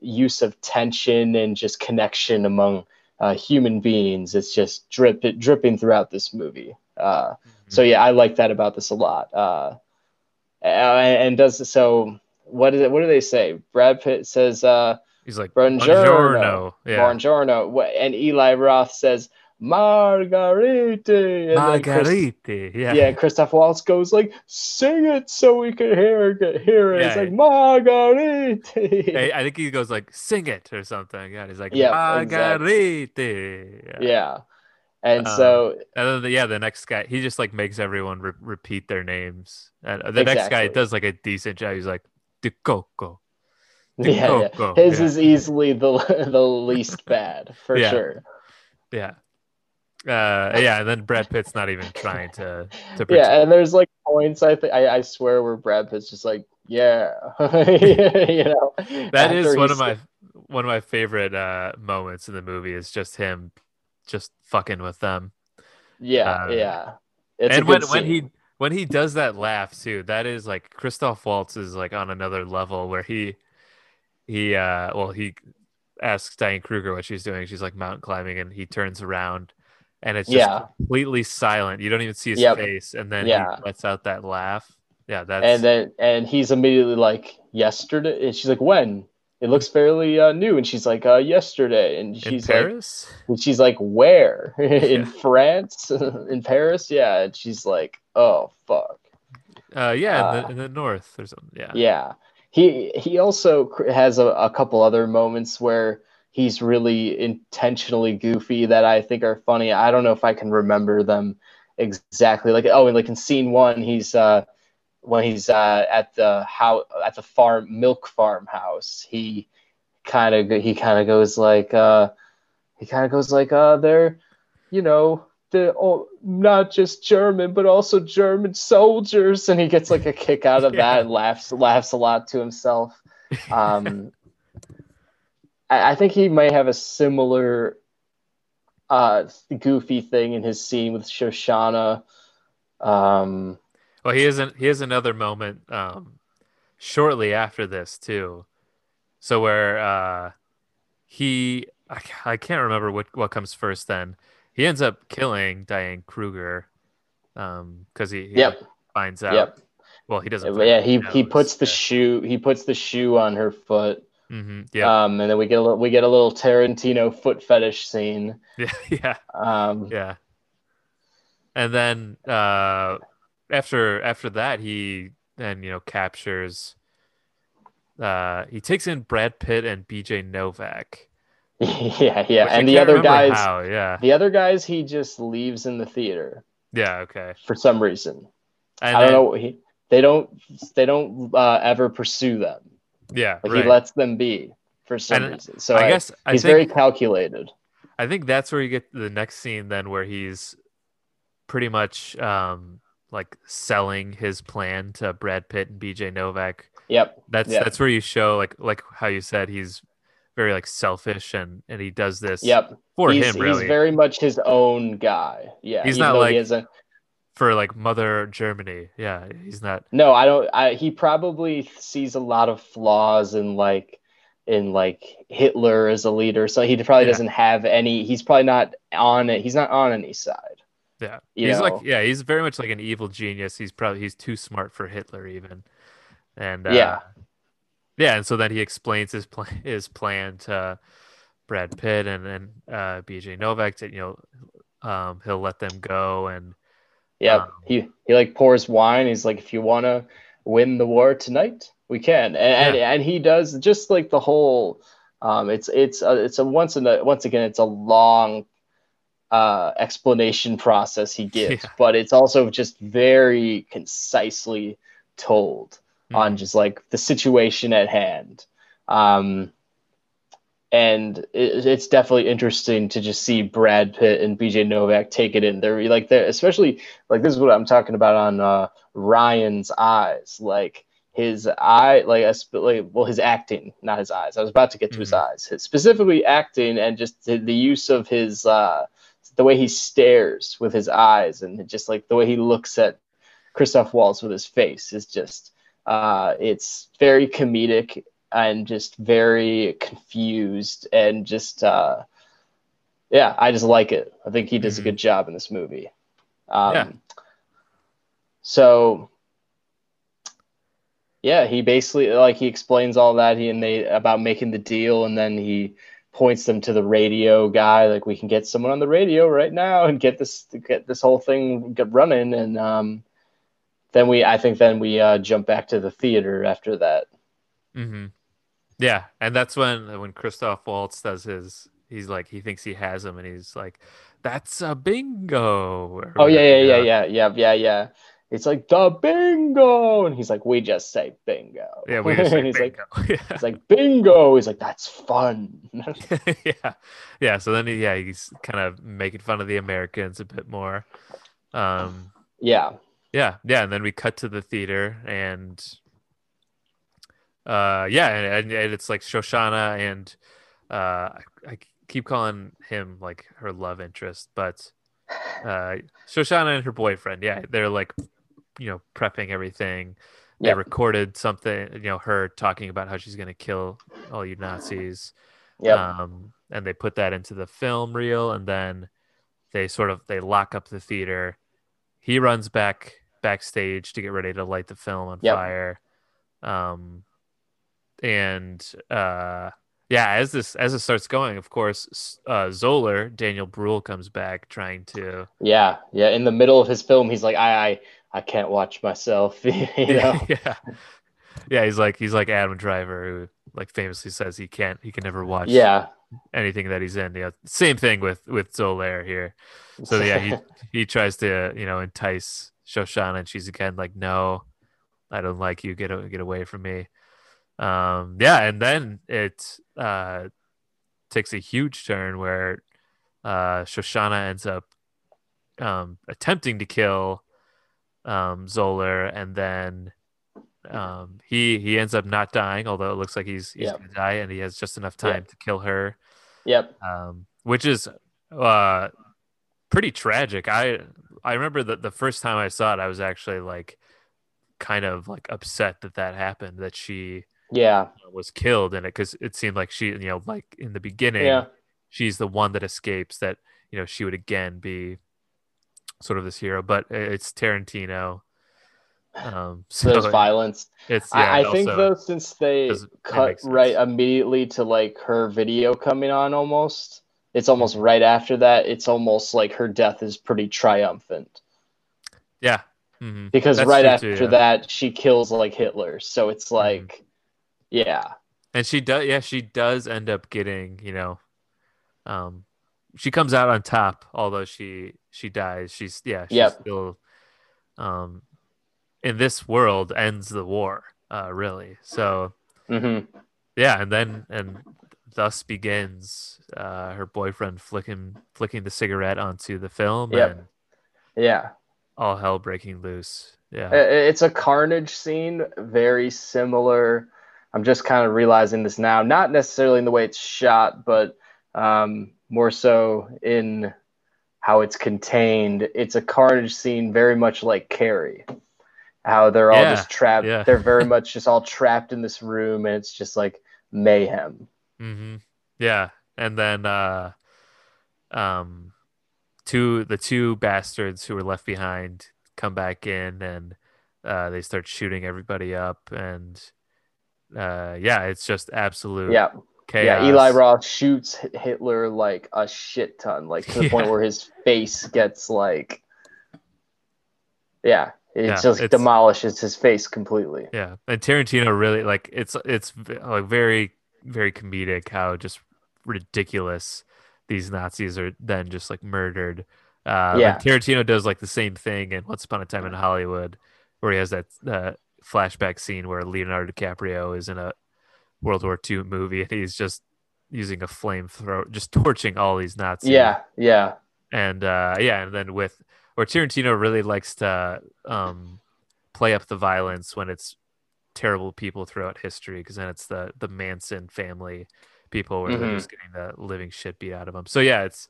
C: use of tension and just connection among uh, human beings. It's just drip dripping throughout this movie. Uh, so yeah, I like that about this a lot. Uh, and, and does so. What is it? What do they say? Brad Pitt says, uh,
B: he's like
C: Buongiorno.
B: Buongiorno. Yeah.
C: "Buongiorno," and Eli Roth says, "Margarite." And Chris-
B: Yeah.
C: yeah, and Christoph Waltz goes like, "Sing it so we can hear it." Hear it. It's
B: Yeah.
C: like Margarite.
B: I I think he goes like sing it or something. Yeah. He's like
C: Yeah,
B: Margarite. Yeah.
C: yeah, and
B: Um,
C: so
B: And then the, yeah, the next guy, he just like makes everyone re- repeat their names. And the next guy does like a decent job. He's like De Coco.
C: yeah, yeah.
B: Coco.
C: his
B: yeah.
C: is easily the *laughs* the least bad for
B: Yeah.
C: sure.
B: yeah. Uh, yeah, and then Brad Pitt's not even trying to to.
C: Yeah, and there's like points I think I, swear where Brad Pitt's just like, yeah, *laughs* you know.
B: That is one of my one of my favorite uh moments in the movie is just him just fucking with them.
C: Yeah,
B: uh,
C: yeah. It's
B: and when when he when he does that laugh too, that is like Christoph Waltz is like on another level where he he uh well he asks Diane Kruger what she's doing. She's like mountain climbing and he turns around and it's just
C: Yeah.
B: completely silent. You don't even see his
C: Yep.
B: face and then
C: Yeah.
B: he lets out that laugh. Yeah, that's
C: and then and he's immediately like yesterday and she's like when it looks fairly uh, new and she's like uh, yesterday and
B: in
C: she's like
B: Paris.
C: and she's like where *laughs* in
B: Yeah.
C: France *laughs* in Paris yeah and she's like oh fuck
B: Uh yeah, in,
C: uh,
B: the, in the north or something. Yeah.
C: yeah he he also has a, a couple other moments where he's really intentionally goofy that I think are funny. I don't know if I can remember them exactly. Like oh and like in scene one he's uh when he's uh, at the how at the farm milk farmhouse he kind of he kind of goes like uh he kind of goes like uh they're you know they're oh, not just german but also german soldiers. And he gets like a kick out of *laughs*
B: Yeah.
C: that and laughs laughs a lot to himself. Um I, I think he might have a similar uh goofy thing in his scene with shoshana um
B: Well, he isn't. He has another moment. Um, shortly after this too. So where uh, he, I, I can't remember what what comes first. Then he ends up killing Diane Kruger, um, because he, he
C: Yep.
B: finds out.
C: Yep.
B: Well, he doesn't.
C: Yeah, he he puts the shoe he puts the shoe on her foot.
B: Mhm, Yeah,
C: Um, and then we get a little, we get a little Tarantino foot fetish scene. *laughs*
B: yeah, yeah,
C: Um,
B: yeah. And then uh, after after that, he then you know captures. Uh, he takes in Brad Pitt and B.J. Novak. *laughs*
C: yeah, yeah. And the other guys,
B: How, yeah,
C: the other guys, he just leaves in the theater
B: yeah, okay.
C: for some reason.
B: And
C: I don't
B: then-
C: know. He, they don't they don't uh, ever pursue them.
B: Yeah,
C: Like
B: right.
C: he lets them be for some
B: And
C: reason. So
B: I
C: I
B: guess I
C: he's
B: think
C: very calculated.
B: I think that's where you get the next scene then where he's pretty much um like selling his plan to Brad Pitt and BJ Novak.
C: Yep.
B: That's
C: Yeah.
B: that's where you show like like how you said he's very like selfish and and he does this
C: Yep.
B: for
C: he's,
B: him really
C: he's very much his own guy. Yeah.
B: He's not like-
C: he isn't.
B: For like mother Germany. Yeah, he's not
C: No, I don't. I, he probably sees a lot of flaws in like in like Hitler as a leader. So he probably
B: Yeah.
C: doesn't have any. He's probably not on it. He's not on any side.
B: yeah.
C: You
B: he's
C: know?
B: like yeah, he's very much like an evil genius. He's probably he's too smart for Hitler even. And uh,
C: Yeah.
B: Yeah, and so then he explains his plan *laughs* his plan to Brad Pitt and and uh, BJ Novak that you know um, he'll let them go and
C: Yeah.
B: Um,
C: he he like pours wine. He's like, if you want to win the war tonight, we can. And and, and he does just like the whole. Um, it's it's a, it's a once in a once again it's a long uh explanation process he gives
B: Yeah.
C: but it's also just very concisely told on
B: Mhm.
C: just like the situation at hand. Um, and it, it's definitely interesting to just see Brad Pitt and BJ Novak take it in. They're like they're especially like this is what I'm talking about on uh, Ryan's eyes, like his eye, like, like well his acting, not his eyes. I was about to get to his
B: Mhm.
C: eyes, his, specifically acting and just the, the use of his uh, the way he stares with his eyes and just like the way he looks at Christoph Waltz with his face is just uh, it's very comedic and just very confused and just uh, yeah, I just like it. I think he does
B: Mhm.
C: a good job in this movie. Um,
B: Yeah.
C: So yeah, he basically like he explains all that he and they about making the deal, and then he points them to the radio guy. Like we can get someone on the radio right now and get this get this whole thing get running, and um, then we I think then we uh, jump back to the theater after that.
B: hmm Yeah, and that's when when Christoph Waltz does his. He's like he thinks he has him, and he's like, "That's a bingo."
C: Oh yeah, yeah, yeah, yeah, yeah, yeah, yeah. It's like the bingo, and he's like, we just say bingo.
B: Yeah, we just *laughs* say
C: he's like,
B: bingo. *laughs* yeah.
C: he's like bingo. He's like, that's fun. *laughs*
B: yeah, yeah. So then, he, yeah, he's kind of making fun of the Americans a bit more. Um,
C: yeah,
B: yeah, yeah, and then we cut to the theater, and uh, yeah, and, and, it's like Shoshana and uh, I, I keep calling him like her love interest, but uh, Shoshana and her boyfriend, yeah, they're like, you know, prepping everything. They
C: Yep.
B: recorded something, you know, her talking about how she's gonna kill all you Nazis.
C: yeah,
B: Um, and they put that into the film reel, and then they sort of they lock up the theater. He runs back backstage to get ready to light the film on
C: Yep.
B: fire. Um, and uh, yeah, as this as it starts going, of course, uh, Zoller Daniel Bruhl comes back trying to
C: yeah, yeah. In the middle of his film, he's like, I, I, I can't watch myself. *laughs* you *laughs* know?
B: yeah, yeah. He's like he's like Adam Driver, who like famously says he can't he can never watch
C: yeah,
B: anything that he's in. Yeah, same thing with with Zoller here. So yeah, he *laughs* he tries to you know entice Shoshana, and she's again like, no, I don't like you. Get get away from me. Um, yeah, and then it uh, takes a huge turn where uh, Shoshana ends up um, attempting to kill um, Zoller, and then um, he he ends up not dying, although it looks like he's he's
C: Yep.
B: gonna die, and he has just enough time to kill her
C: yep,
B: um, which is uh, pretty tragic. I I remember that the first time I saw it, I was actually like kind of like upset that that happened, that she
C: Yeah.
B: was killed in it, because it seemed like she, you know, like in the beginning,
C: Yeah.
B: she's the one that escapes. That you know she would again be sort of this hero, but it's Tarantino. Um, *laughs*
C: So there's violence.
B: it's yeah,
C: I, I think though, since they cut right immediately to like her video coming on, almost, it's almost right after that. It's almost like her death is pretty triumphant
B: yeah, mhm.
C: because
B: That's
C: right after
B: too, yeah.
C: that she kills like Hitler. So it's like, yeah,
B: and she does yeah she does end up getting you know um she comes out on top although she she dies she's yeah she's
C: Yep.
B: still um in this world ends the war uh really so
C: hmm
B: yeah and then and thus begins uh her boyfriend flicking flicking the cigarette onto the film
C: Yep.
B: and
C: yeah.
B: all hell breaking loose yeah
C: It's a carnage scene, very similar. I'm just kind of realizing this now, not necessarily in the way it's shot, but um, more so in how it's contained. It's a carnage scene, very much like Carrie. How they're all
B: Yeah,
C: just trapped.
B: yeah.
C: They're very *laughs* much just all trapped in this room, and it's just like mayhem.
B: hmm Yeah, and then uh, um, two the two bastards who were left behind come back in, and uh, they start shooting everybody up, and uh, yeah, it's just absolute
C: Yeah,
B: chaos.
C: yeah. Eli Roth shoots Hitler like a shit ton, like to the *laughs* point where his face gets like, yeah, it
B: Yeah,
C: just
B: it's-
C: demolishes his face completely.
B: Yeah, and Tarantino really like it's it's like very very comedic how just ridiculous these Nazis are then just like murdered. Uh,
C: Yeah.
B: Tarantino does like the same thing in Once Upon a Time in Hollywood, where he has that uh, flashback scene where Leonardo DiCaprio is in a World War II movie and he's just using a flamethrower, just torching all these Nazis
C: Yeah, yeah,
B: and uh yeah and then with or tarantino really likes to um play up the violence when it's terrible people throughout history because then it's the the manson family people where they're
C: Mhm.
B: just getting the living shit beat out of them so yeah it's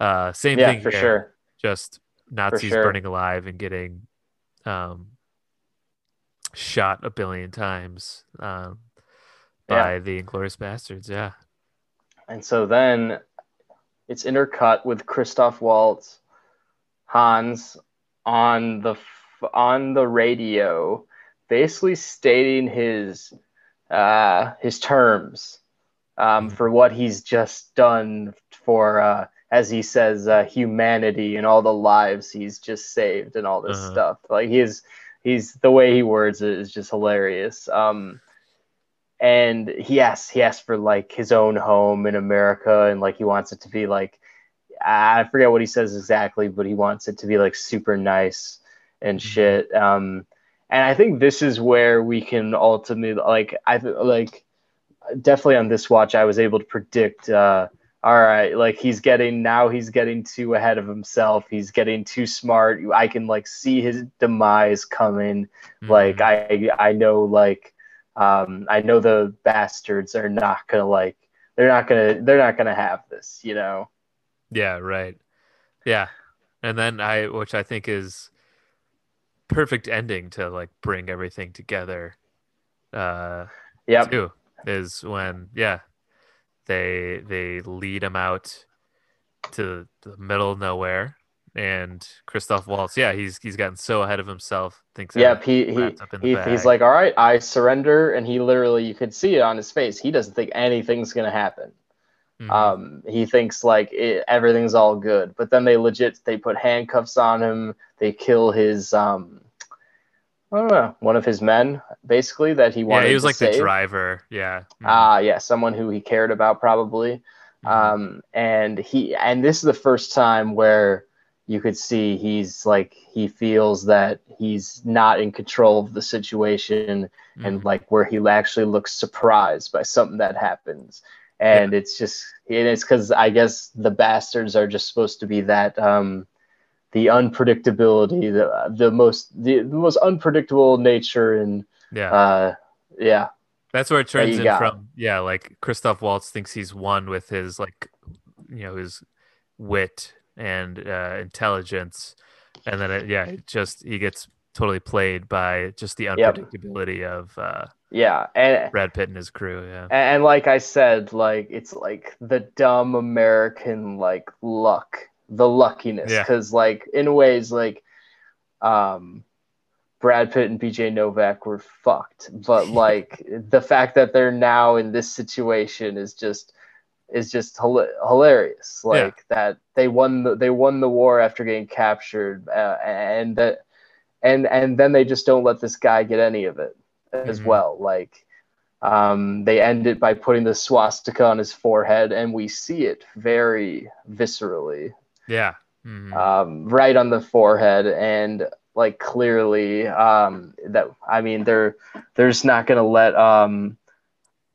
B: uh same
C: yeah,
B: thing
C: for
B: here,
C: sure.
B: just nazis
C: sure.
B: burning alive and getting um shot a billion times um
C: Yeah.
B: by the Inglourious Basterds yeah
C: And so then it's intercut with Christoph Waltz, Hans on the f- on the radio, basically stating his uh, his terms um, for what he's just done for, uh, as he says, uh, humanity and all the lives he's just saved and all this
B: Uh-huh.
C: stuff. Like he's he's the way he words it is just hilarious. Um, and he asks he asks for like his own home in America and like he wants it to be like I forget what he says exactly, but he wants it to be like super nice and
B: Mhm.
C: shit. Um, and I think this is where we can ultimately like I like definitely on this watch I was able to predict. Uh, all right, like he's getting now he's getting too ahead of himself. He's getting too smart. I can like see his demise coming like
B: Mhm.
C: i i know like um i know the bastards are not gonna like they're not gonna they're not gonna have this you know
B: Yeah, right. Yeah. And then I which I think is perfect ending to like bring everything together uh
C: yep
B: too is when yeah they they lead him out to the middle of nowhere. And Christoph Waltz yeah he's he's gotten so ahead of himself thinks
C: yep he he,
B: up in the
C: he he's like all right i surrender and he literally you could see it on his face. He doesn't think anything's gonna happen.
B: Mhm.
C: um he thinks like it, everything's all good. But then they legit they put handcuffs on him. They kill his um I don't know, one of his men, basically that he wanted.
B: Yeah he was like the driver yeah Mhm.
C: Ah, yeah, someone who he cared about probably.
B: Mhm.
C: Um, and he and this is the first time where you could see he's like he feels that he's not in control of the situation and
B: Mhm.
C: like where he actually looks surprised by something that happens. And it's just and it's because I guess the bastards are just supposed to be that um the unpredictability, the the most the, the most unpredictable nature and
B: yeah
C: uh yeah.
B: That's where it turns in
C: got.
B: from. Yeah, like Christoph Waltz thinks he's one with his like, you know, his wit and uh, intelligence, and then it, yeah, it just he gets totally played by just the
C: Yep.
B: unpredictability of uh,
C: Yeah, and
B: Brad Pitt and his crew. Yeah.
C: and, and like I said, like it's like the dumb American like luck, the luckiness,
B: Yeah.
C: because like in ways like, um, Brad Pitt and BJ Novak were fucked, but *laughs* like the fact that they're now in this situation is just is just hila- hilarious.
B: Yeah.
C: Like that they won the, they won the war after getting captured, uh, and that and and then they just don't let this guy get any of it as
B: Mhm.
C: well. Like um, they end it by putting the swastika on his forehead, and we see it very viscerally,
B: Yeah. Mhm.
C: um, right on the forehead, and like clearly um, that I mean they're they're just not gonna let um,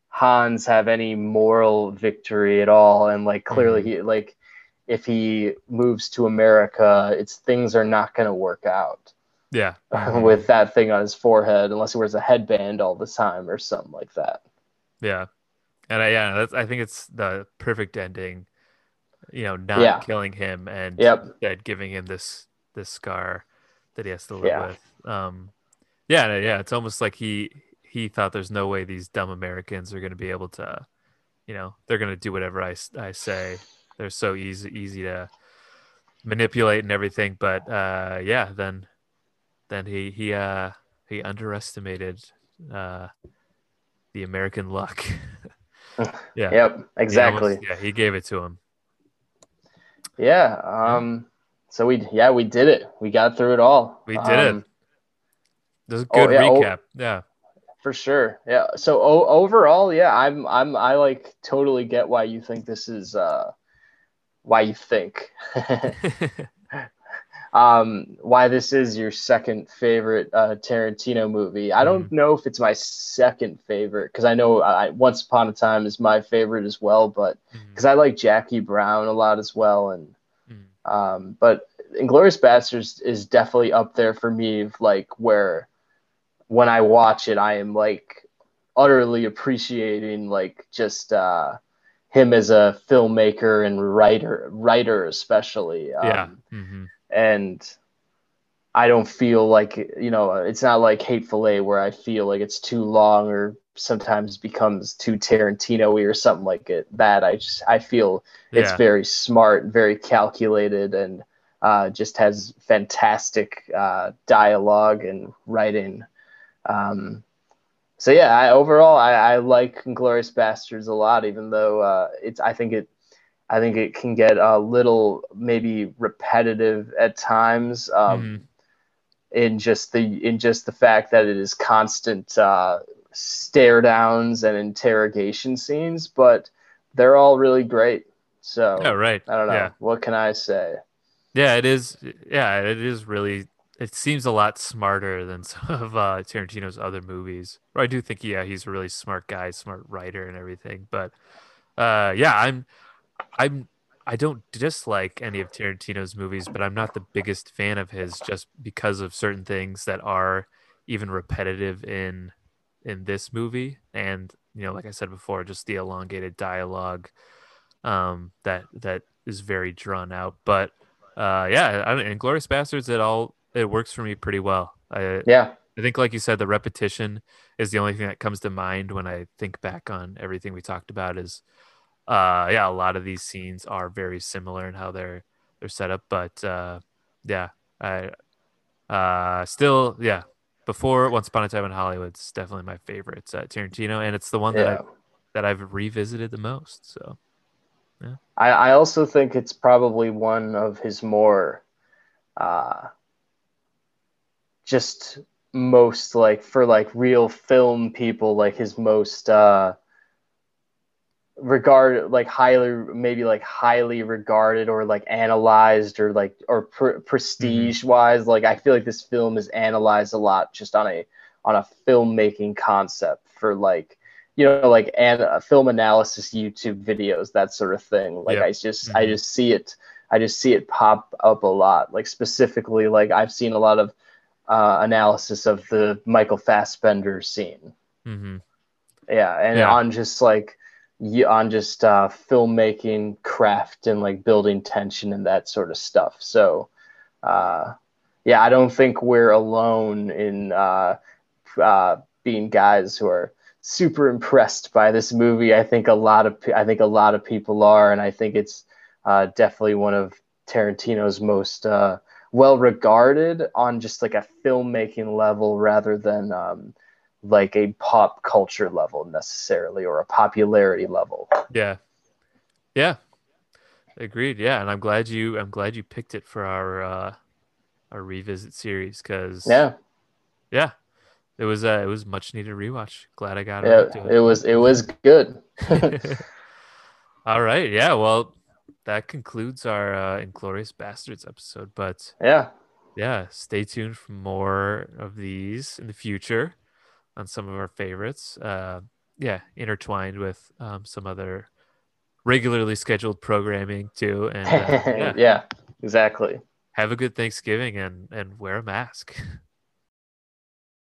C: Hans have any moral victory at all, and like clearly
B: Mhm.
C: he like if he moves to America, it's things are not gonna work out
B: yeah. *laughs* Mhm.
C: with that thing on his forehead unless he wears a headband all the time or something like that.
B: Yeah, and I, yeah, that's, I think it's the perfect ending. You know, not
C: Yeah.
B: killing him and
C: Yep.
B: giving him this this scar that he has to live
C: Yeah.
B: with. Um, yeah, yeah, it's almost like he he thought there's no way these dumb Americans are going to be able to, you know, they're going to do whatever I, I say. They're so easy easy to manipulate and everything. But uh, yeah, then then he he uh he underestimated uh the American luck. *laughs* *laughs* yeah.
C: Yep, exactly.
B: almost- yeah, he gave it to him.
C: Yeah. Um. So we yeah we did it. We got through it all.
B: We did it.
C: Um,
B: This is a
C: Oh,
B: good
C: yeah, oh-
B: recap. Yeah.
C: for sure. Yeah. So o- overall, yeah, I'm I'm I like totally get why you think this is uh why you think *laughs* *laughs* um why this is your second favorite uh Tarantino movie. I don't know if it's my second favorite because I know I, Once Upon a Time is my favorite as well, but because I like Jackie Brown a lot as well, and
B: Mhm.
C: um, but Inglourious Basterds is definitely up there for me, like where when I watch it, I am like utterly appreciating like just uh, him as a filmmaker and writer, writer especially. Um,
B: yeah. Mhm.
C: And I don't feel like you know it's not like Hateful Eight where I feel like it's too long or sometimes becomes too Tarantino-y or something like it. That I just I feel it's very smart, very calculated, and uh, just has fantastic uh, dialogue and writing. Um, so yeah, I, overall I, I like Glorious Bastards a lot, even though uh, it's I think it I think it can get a little maybe repetitive at times. Um,
B: Mhm.
C: in just the in just the fact that it is constant uh, stare downs and interrogation scenes, but they're all really great. So
B: Yeah, right.
C: I don't know
B: Yeah.
C: what can I say.
B: Yeah, it is. Yeah, it is really. It seems a lot smarter than *laughs* some of uh, Tarantino's other movies. Or I do think, yeah, he's a really smart guy, smart writer, and everything. But uh, yeah, I'm, I'm, I don't dislike any of Tarantino's movies, but I'm not the biggest fan of his just because of certain things that are even repetitive in in this movie. And you know, like I said before, just the elongated dialogue um, that that is very drawn out. But uh, yeah, I don't, Inglourious Basterds, it all it works for me pretty well. I
C: Yeah,
B: I think, like you said, the repetition is the only thing that comes to mind when I think back on everything we talked about. Is uh, yeah, a lot of these scenes are very similar in how they're they're set up, but uh, yeah, I uh, still yeah. Before Once Upon a Time in Hollywood, it's definitely my favorite. It's uh, Tarantino, and it's the one that
C: yeah.
B: I that I've revisited the most. So yeah.
C: I, I also think it's probably one of his more uh, just most like for like real film people like his most uh regard like highly maybe like highly regarded or like analyzed or like or pr- prestige wise like i feel like this film is analyzed a lot just on a on a filmmaking concept for like you know like and uh, film analysis youtube videos that sort of thing like
B: Yeah.
C: i just i
B: Mhm.
C: just see it i just see it pop up a lot like specifically like i've seen a lot of uh, analysis of the michael fassbender scene
B: mm-hmm.
C: yeah and
B: Yeah.
C: on just like on just uh, filmmaking craft and like building tension and that sort of stuff so uh, yeah, I don't think we're alone in uh, uh, being guys who are super impressed by this movie. I think a lot of I think a lot of people are, and I think it's uh, definitely one of Tarantino's most uh, well regarded on just like a filmmaking level rather than um, like a pop culture level necessarily or a popularity level.
B: Yeah. Yeah. Agreed. Yeah, and I'm glad you I'm glad you picked it for our uh our revisit series cuz
C: Yeah.
B: Yeah. It was uh it was much needed rewatch. Glad I got
C: it.
B: Yeah, to
C: it was it was good. *laughs* *laughs*
B: All right. Yeah, well, that concludes our uh, Inglourious Basterds episode, but
C: yeah.
B: yeah, stay tuned for more of these in the future on some of our favorites. Uh, yeah, intertwined with um, some other regularly scheduled programming too. And uh, *laughs* yeah,
C: yeah, exactly.
B: have a good Thanksgiving and and wear a mask. *laughs*